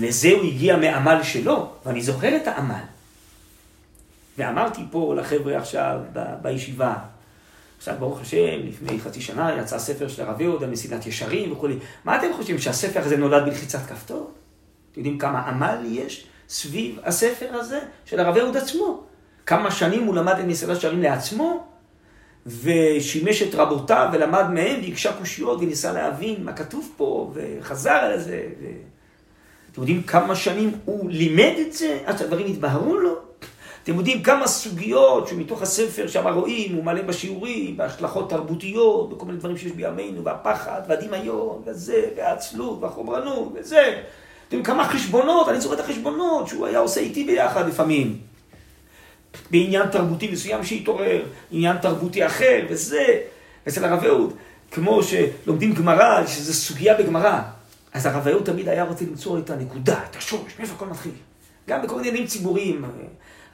לזה הוא הגיע מעמל שלו, ואני זוכר את העמל. ואמרתי פה לחבר'ה עכשיו בישיבה, עכשיו, ברוך השם, לפני חצי שנה יצא ספר של הרב יהודה, מסילת ישרים וכולי. מה אתם חושבים, שהספר הזה נולד בלחיצת כפתור? אתם יודעים כמה עמל יש סביב הספר הזה של הרב יהודה עצמו? כמה שנים הוא למד את מסילת ישרים לעצמו, ושימש את רבותיו ולמד מהם, והקשה קושיות וניסה להבין מה כתוב פה, וחזר על זה. ו... אתם יודעים כמה שנים הוא לימד את זה עד שהדברים התבהרו לו? אתם יודעים כמה סוגיות שמתוך הספר שם רואים, הוא מלא בשיעורים, בהשלכות תרבותיות, בכל מיני דברים שיש בימינו, והפחד, והדמיון, וזה, והעצלות, והחומרנות, וזה. אתם יודעים כמה חשבונות, אני זוכר את החשבונות שהוא היה עושה איתי ביחד לפעמים. בעניין תרבותי מסוים שהתעורר, עניין תרבותי אחר, וזה. אצל הרב אהוד, כמו שלומדים גמרא, שזו סוגיה בגמרא, אז הרב אהוד תמיד היה רוצה למצוא את הנקודה, את השורש, מאיפה הכל מתחיל. גם בכל מיני עניינים ציבוריים.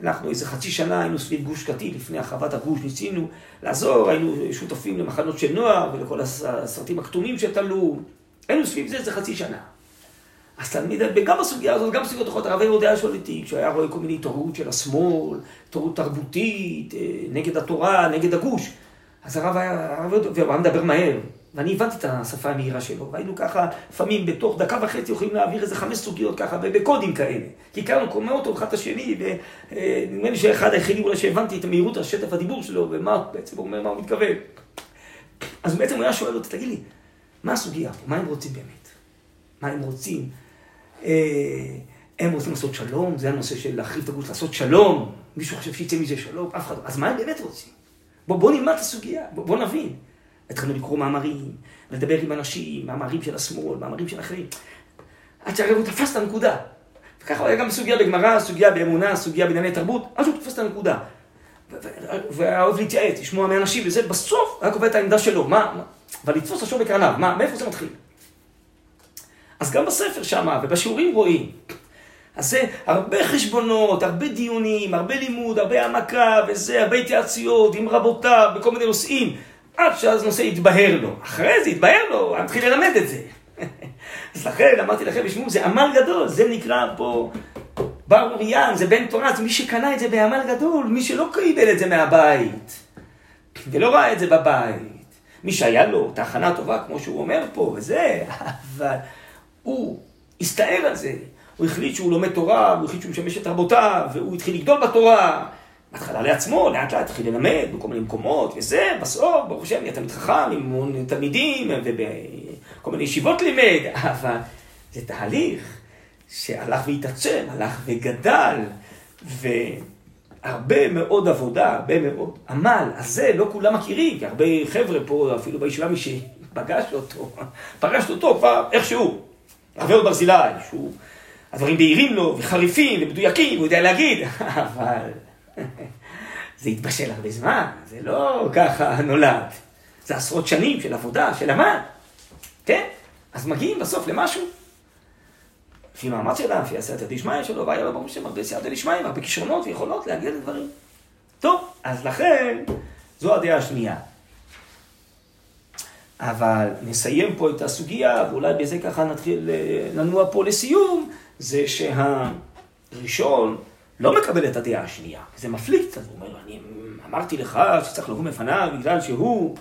אנחנו איזה חצי שנה היינו סביב גוש קטיף, לפני הרחבת הגוש, ניסינו לעזור, היינו שותפים למחנות של נוער ולכל הסרטים הכתומים שתלו, היינו סביב זה איזה חצי שנה. אז תלמיד, וגם בסוגיה הזאת, גם בסוגיות אחרות, הרב יהודה אותי, כשהוא היה רואה כל מיני התעוררות של השמאל, התעוררות תרבותית, אה, נגד התורה, נגד הגוש, אז הרב היה, הרב יהודה, והוא היה מדבר מהר, ואני הבנתי את השפה המהירה שלו, והיינו ככה, לפעמים בתוך דקה וחצי יכולים להעביר איזה חמש סוגיות ככה, בקודים כאלה. כי הכרנו קוראים אותו אחד את השני, ונדמה לי שאחד היחידים אולי שהבנתי את המהירות, השטף הדיבור שלו, ומה בעצם הוא אומר, מה הוא מתכוון. אז בעצם הוא היה שואל אותי, תגיד לי, מה הסוגיה פה? מה הם רוצים באמת? מה הם רוצים? אה, הם רוצים לעשות שלום, זה הנושא של להחריב את הגוש, לעשות שלום. מישהו חושב שיצא מזה שלום? אף אחד לא. אז מה הם באמת רוצים? בוא, בוא נלמד את הסוגיה, בוא, בוא נבין. התחלנו לקרוא מאמרים, לדבר עם אנשים, מאמרים של השמאל, מאמרים של אחרים. עד שהרב הוא תפס את הנקודה. וככה היה גם סוגיה בגמרא, סוגיה באמונה, סוגיה בענייני תרבות, אז הוא תפס את הנקודה. והיה אוהב להתייעץ, לשמוע מאנשים וזה, בסוף היה קובע את העמדה שלו, מה, אבל לתפוס השור בקרניו, מה, מאיפה זה מתחיל? אז גם בספר שם, ובשיעורים רואים. אז זה הרבה חשבונות, הרבה דיונים, הרבה לימוד, הרבה העמקה, וזה, הרבה התייעצויות עם רבותיו, בכל מיני נושאים. עד שאז נושא יתבהר לו. אחרי זה יתבהר לו, אני מתחיל ללמד את זה. אז לכן אמרתי לכם, תשמעו, זה עמל גדול, זה נקרא פה בר אוריין, זה בן תורה, זה מי שקנה את זה בעמל גדול, מי שלא קיבל את זה מהבית, ולא ראה את זה בבית. מי שהיה לו תחנה טובה, כמו שהוא אומר פה, וזה, אבל הוא הסתער על זה, הוא החליט שהוא לומד תורה, הוא החליט שהוא משמש את רבותיו, והוא התחיל לגדול בתורה. בהתחלה לעצמו, לאט לאט התחיל ללמד בכל מיני מקומות, וזה, בסוף, ברוך השם, נהיה תלמיד חכם, עם המון תלמידים, ובכל מיני ישיבות לימד, אבל זה תהליך שהלך והתעצם, הלך וגדל, והרבה מאוד עבודה, הרבה מאוד עמל, אז זה לא כולם מכירים, כי הרבה חבר'ה פה, אפילו בישיבה, מי שפגש אותו, פגשת אותו כבר איכשהו, אהוד ברזילי, שהוא, הדברים בהירים לו, וחריפים, ומדויקים, הוא יודע להגיד, אבל זה התבשל הרבה זמן, זה לא ככה נולד. זה עשרות שנים של עבודה, של עמל, כן? אז מגיעים בסוף למשהו. לפי מאמץ שלה, לפי הסייעתא דשמיא שלו, והיה לו ברוך השם הרבה סייעתא דשמיא, הרבה כישרונות ויכולות להגיע לדברים. טוב, אז לכן, זו הדעה השנייה. אבל נסיים פה את הסוגיה, ואולי בזה ככה נתחיל אה, לנוע פה לסיום, זה שהראשון לא מקבל את הדעה השנייה, זה מפליט, אז הוא אומר, אני אמרתי לך שצריך לקום בפניו בגלל שהוא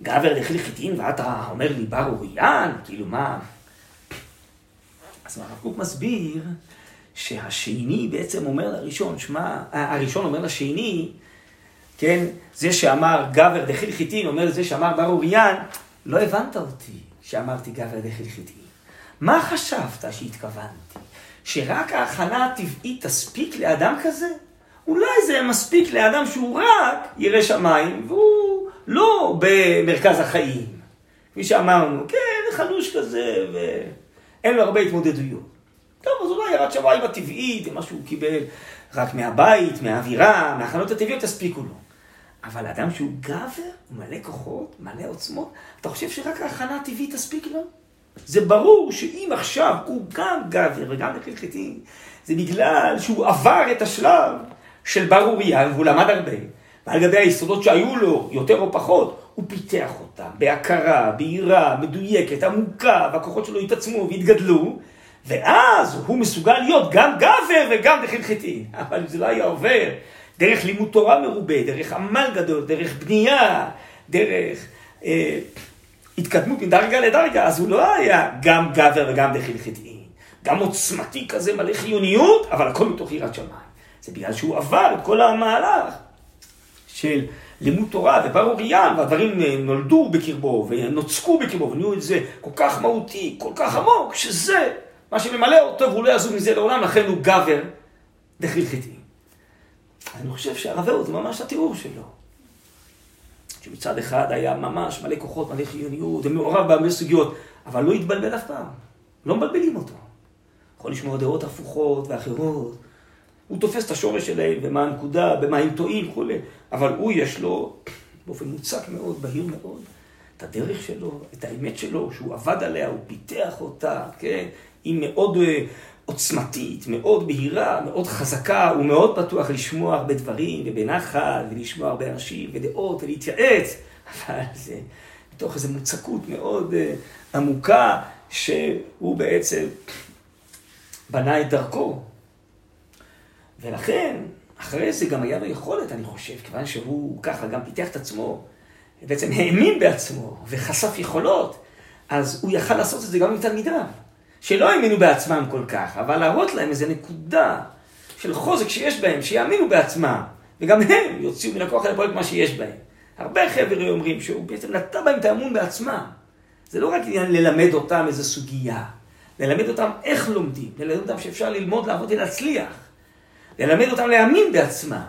גבר דחיל חיטין ואתה אומר לי בר אוריין, כאילו מה... אז הרב קוק מסביר שהשני בעצם אומר לראשון, שמע, הראשון אומר לשני, כן, זה שאמר גבר דחיל חיטין אומר לזה שאמר בר אוריין, לא הבנת אותי שאמרתי גבר דחיל חיטין. מה חשבת שהתכוונתי? שרק ההכנה הטבעית תספיק לאדם כזה? אולי זה מספיק לאדם שהוא רק ירא שמיים, והוא לא במרכז החיים. כפי שאמרנו, כן, חלוש כזה, ואין לו הרבה התמודדויות. טוב, אז אולי יראת שמיים הטבעית, מה שהוא קיבל רק מהבית, מהאווירה, מההכנות הטבעיות, תספיקו לו. אבל אדם שהוא גבר, מלא כוחות, מלא עוצמות, אתה חושב שרק ההכנה הטבעית תספיק לו? זה ברור שאם עכשיו הוא גם גבר וגם נקל חיטים, זה בגלל שהוא עבר את השלב של בר אוריה, והוא למד הרבה, ועל גבי היסודות שהיו לו, יותר או פחות, הוא פיתח אותם בהכרה, בהירה, מדויקת, עמוקה, והכוחות שלו התעצמו והתגדלו, ואז הוא מסוגל להיות גם גבר וגם חיטים. אבל אם זה לא היה עובר דרך לימוד תורה מרובה, דרך עמל גדול, דרך בנייה, דרך... אה, התקדמות מדרגה לדרגה, אז הוא לא היה גם גבר וגם דחיל חטאי. גם עוצמתי כזה מלא חיוניות, אבל הכל מתוך יראת שמיים. זה בגלל שהוא עבר את כל המהלך של לימוד תורה ובר אוריין, והדברים אה, נולדו בקרבו ונוצקו בקרבו, ונהיו את זה כל כך מהותי, כל כך עמוק, שזה מה שממלא אותו, והוא לא יעזוב מזה לעולם, לכן הוא גבר דחיל חטאי. אני חושב שהרבה זה ממש התיאור שלו. שמצד אחד היה ממש מלא כוחות, מלא חיוניות, ומעורב בהרבה סוגיות, אבל לא התבלבל אף פעם. לא מבלבלים אותו. יכול לשמוע דעות הפוכות ואחרות. הוא תופס את השורש שלהם, ומה הנקודה, במה הם טועים וכולי. אבל הוא יש לו, באופן מוצק מאוד, בהיר מאוד, את הדרך שלו, את האמת שלו, שהוא עבד עליה, הוא פיתח אותה, כן? היא מאוד אה, עוצמתית, מאוד בהירה, מאוד חזקה, הוא מאוד פתוח לשמוע הרבה דברים, ובנחל, ולשמוע הרבה אנשים, ודעות, ולהתייעץ, אבל זה מתוך איזו מוצקות מאוד uh, עמוקה, שהוא בעצם בנה את דרכו. ולכן, אחרי זה גם היה לו יכולת, אני חושב, כיוון שהוא ככה גם פיתח את עצמו, בעצם האמין בעצמו, וחשף יכולות, אז הוא יכל לעשות את זה גם עם תלמידיו. שלא האמינו בעצמם כל כך, אבל להראות להם איזו נקודה של חוזק שיש בהם, שיאמינו בעצמם, וגם הם יוציאו מן הכוח לפועל את מה שיש בהם. הרבה חבר'ה אומרים שהוא בעצם נתן בהם את האמון בעצמם. זה לא רק עניין ללמד אותם איזו סוגיה, ללמד אותם איך לומדים, ללמד אותם שאפשר ללמוד, לעבוד ולהצליח. ללמד אותם להאמין בעצמם,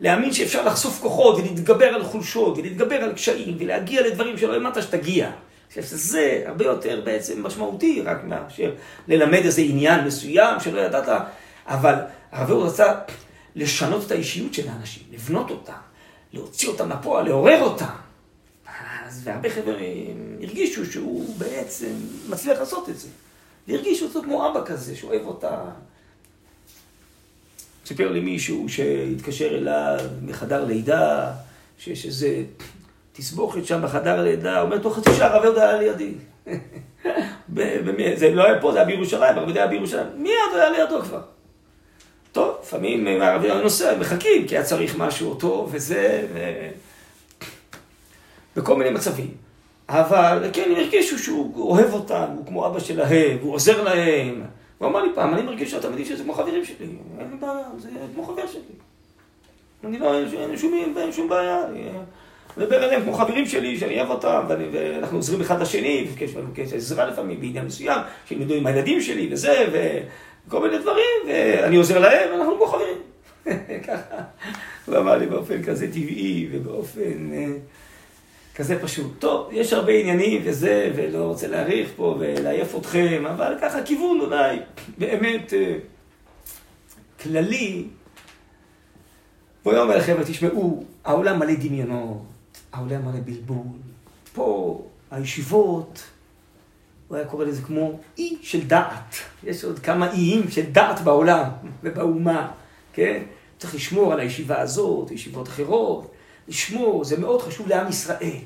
להאמין שאפשר לחשוף כוחות ולהתגבר על חולשות ולהתגבר על קשיים ולהגיע לדברים שלא האמנת שתגיע. חושב שזה הרבה יותר בעצם משמעותי רק מאשר ללמד איזה עניין מסוים שלא ידעת, אבל הרב הוא רצה לשנות את האישיות של האנשים, לבנות אותם, להוציא אותם לפועל, לעורר אותם. אז והרבה חבר'ה הרגישו שהוא בעצם מצליח לעשות את זה. והרגישו אותו כמו אבא כזה, שאוהב אותה. סיפר לי מישהו שהתקשר אליו מחדר לידה, שיש איזה תסבוכת שם בחדר לידה, אומר, תוך חצי שעה הרב יהודה היה לידי. זה לא היה פה, זה היה בירושלים, הרב יהודה היה בירושלים. מיד היה לידו כבר. טוב, לפעמים הרב יהודה נוסע, מחכים, כי היה צריך משהו טוב וזה, ו... בכל מיני מצבים. אבל כן, הם הרגישו שהוא אוהב אותם, הוא כמו אבא שלהם, הוא עוזר להם. הוא אמר לי פעם, אני מרגיש שהתלמידים שלי זה כמו חברים שלי, אין לי בעיה, זה כמו חבר שלי. אני לא, אין לי שום בעיה. מדבר עליהם כמו חברים שלי, שאני אוהב אותם, ואנחנו עוזרים אחד לשני, ויש לנו עזרה לפעמים בעניין מסוים, שילמדו עם הילדים שלי וזה, וכל מיני דברים, ואני עוזר להם, ואנחנו כמו חברים. ככה, הוא אמר לי באופן כזה טבעי ובאופן אה, כזה פשוט. טוב, יש הרבה עניינים וזה, ולא רוצה להאריך פה ולעייף אתכם, אבל ככה כיוון אולי באמת אה, כללי. והוא אומר לכם, תשמעו, העולם מלא דמיונות, העולם מלא בלבול. פה, הישיבות, הוא היה קורא לזה כמו אי של דעת. יש עוד כמה איים של דעת בעולם ובאומה, כן? צריך לשמור על הישיבה הזאת, ישיבות אחרות, לשמור, זה מאוד חשוב לעם ישראל.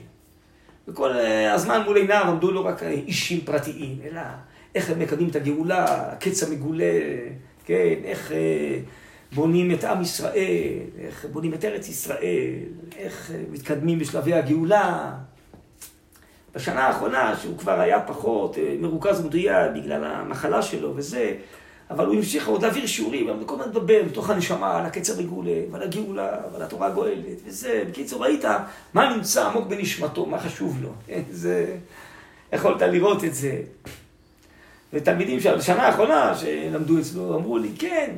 וכל אה, הזמן מול עיניו עמדו לא רק אישים פרטיים, אלא איך הם מקדמים את הגאולה, הקץ המגולה, כן, איך אה, בונים את עם ישראל, איך בונים את ארץ ישראל, איך אה, מתקדמים בשלבי הגאולה. בשנה האחרונה, שהוא כבר היה פחות מרוכז ומדויק בגלל המחלה שלו וזה, אבל הוא המשיך עוד להעביר שיעורים, אבל כל הזמן לדבר מתוך הנשמה על הקצר רגולה, ועל הגאולה, ועל התורה הגואלת, וזה. בקיצור, ראית מה נמצא עמוק בנשמתו, מה חשוב לו. זה... יכולת לראות את זה. ותלמידים בשנה האחרונה שלמדו אצלו, אמרו לי, כן,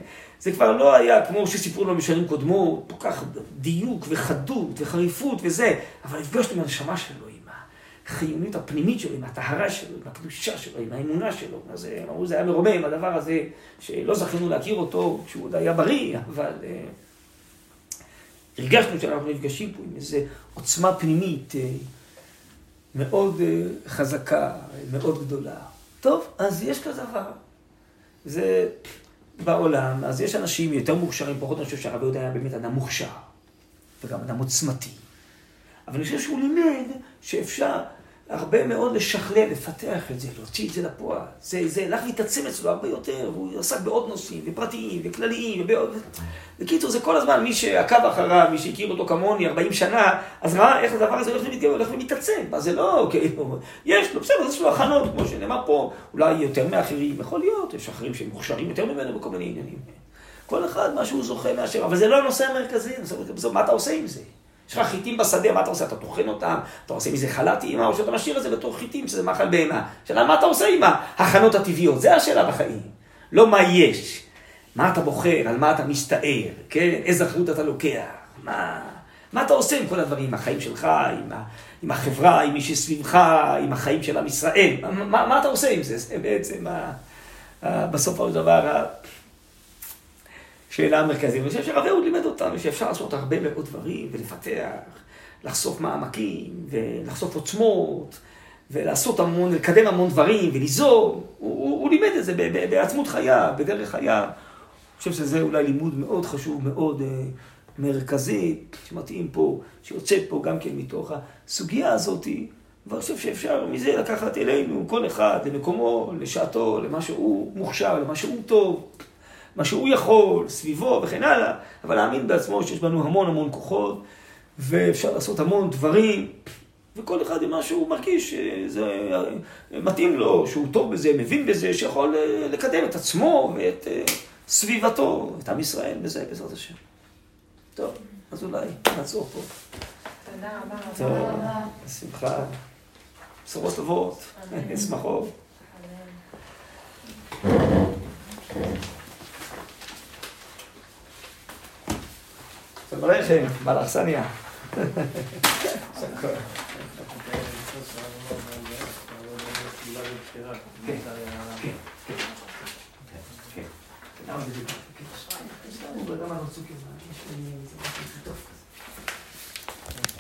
זה כבר לא היה כמו שסיפרו לנו בשנים קודמות, כל כך דיוק וחדות וחריפות וזה, אבל הפגשנו עם הנשמה שלו. החיוניות הפנימית שלו, עם הטהרה שלו, עם הקדושה שלו, עם האמונה שלו. אז הם אמרו, זה היה מרומם, הדבר הזה, שלא זכינו להכיר אותו כשהוא עוד היה בריא, אבל אה, הרגשנו שאנחנו נפגשים פה עם איזו עוצמה פנימית אה, מאוד אה, חזקה, מאוד גדולה. טוב, אז יש כזה דבר. זה בעולם, אז יש אנשים יותר מוכשרים, פחות אני חושב שהרב יהודה היה באמת אדם מוכשר, וגם אדם עוצמתי. אבל אני חושב שהוא לימד שאפשר הרבה מאוד לשכלל, לפתח את זה, להוציא את זה לפועל. זה, זה הלך להתעצם אצלו הרבה יותר, והוא עסק בעוד נושאים, ופרטיים, וכלליים, ובעוד... בקיצור, זה כל הזמן, מי שעקב אחריו, מי שהכיר אותו כמוני 40 שנה, אז ראה איך הדבר הזה הולך ומתגבר, הולך ומתעצם. מה זה לא, כאילו, יש לו, בסדר, יש לו הכנות, כמו שנאמר פה, אולי יותר מאחרים, יכול להיות, יש אחרים שהם מוכשרים יותר ממנו בכל מיני עניינים. כל אחד, מה שהוא זוכה מהשם, אבל זה לא הנושא המרכזי, מה אתה עושה עם זה? יש לך חיטים בשדה, מה אתה עושה? אתה טוחן אותם? אתה עושה מזה חלת אימא, או שאתה משאיר את זה בתור חיטים, שזה מאכל בהמה. השאלה, מה אתה עושה עם ההכנות הטבעיות? זה השאלה בחיים. לא מה יש. מה אתה בוחר, על מה אתה מסתער, כן? איזה אחריות אתה לוקח. מה, מה אתה עושה עם כל הדברים, עם החיים שלך, עם, ה, עם החברה, עם מי שסביבך, עם החיים של עם ישראל? מה, מה, מה אתה עושה עם זה? זה בעצם ה, ה, בסוף של דבר שאלה המרכזית. אני חושב שהרב אהוד לימד אותנו שאפשר לעשות הרבה מאוד דברים ולפתח, לחשוף מעמקים ולחשוף עוצמות ולעשות המון, לקדם המון דברים וליזום. הוא, הוא, הוא לימד את זה בעצמות חייו, בדרך חייו. אני חושב שזה אולי לימוד מאוד חשוב, מאוד uh, מרכזי, שמתאים פה, שיוצא פה גם כן מתוך הסוגיה הזאת. ואני חושב שאפשר מזה לקחת אלינו, כל אחד למקומו, לשעתו, למה שהוא מוכשר, למה שהוא טוב. מה שהוא יכול, סביבו וכן הלאה, אבל להאמין בעצמו שיש בנו המון המון כוחות, ואפשר לעשות המון דברים, וכל אחד עם מה שהוא מרגיש שזה מתאים לו, שהוא טוב בזה, מבין בזה, שיכול אה, לקדם את עצמו ואת אה, סביבתו, את עם ישראל בזה, בעזרת השם. טוב, אז אולי נעצור פה. תודה רבה. טוב, בשמחה. בשורות טובות, שמחות. ברכב, באלכסניה.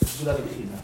סגולה בבחינה.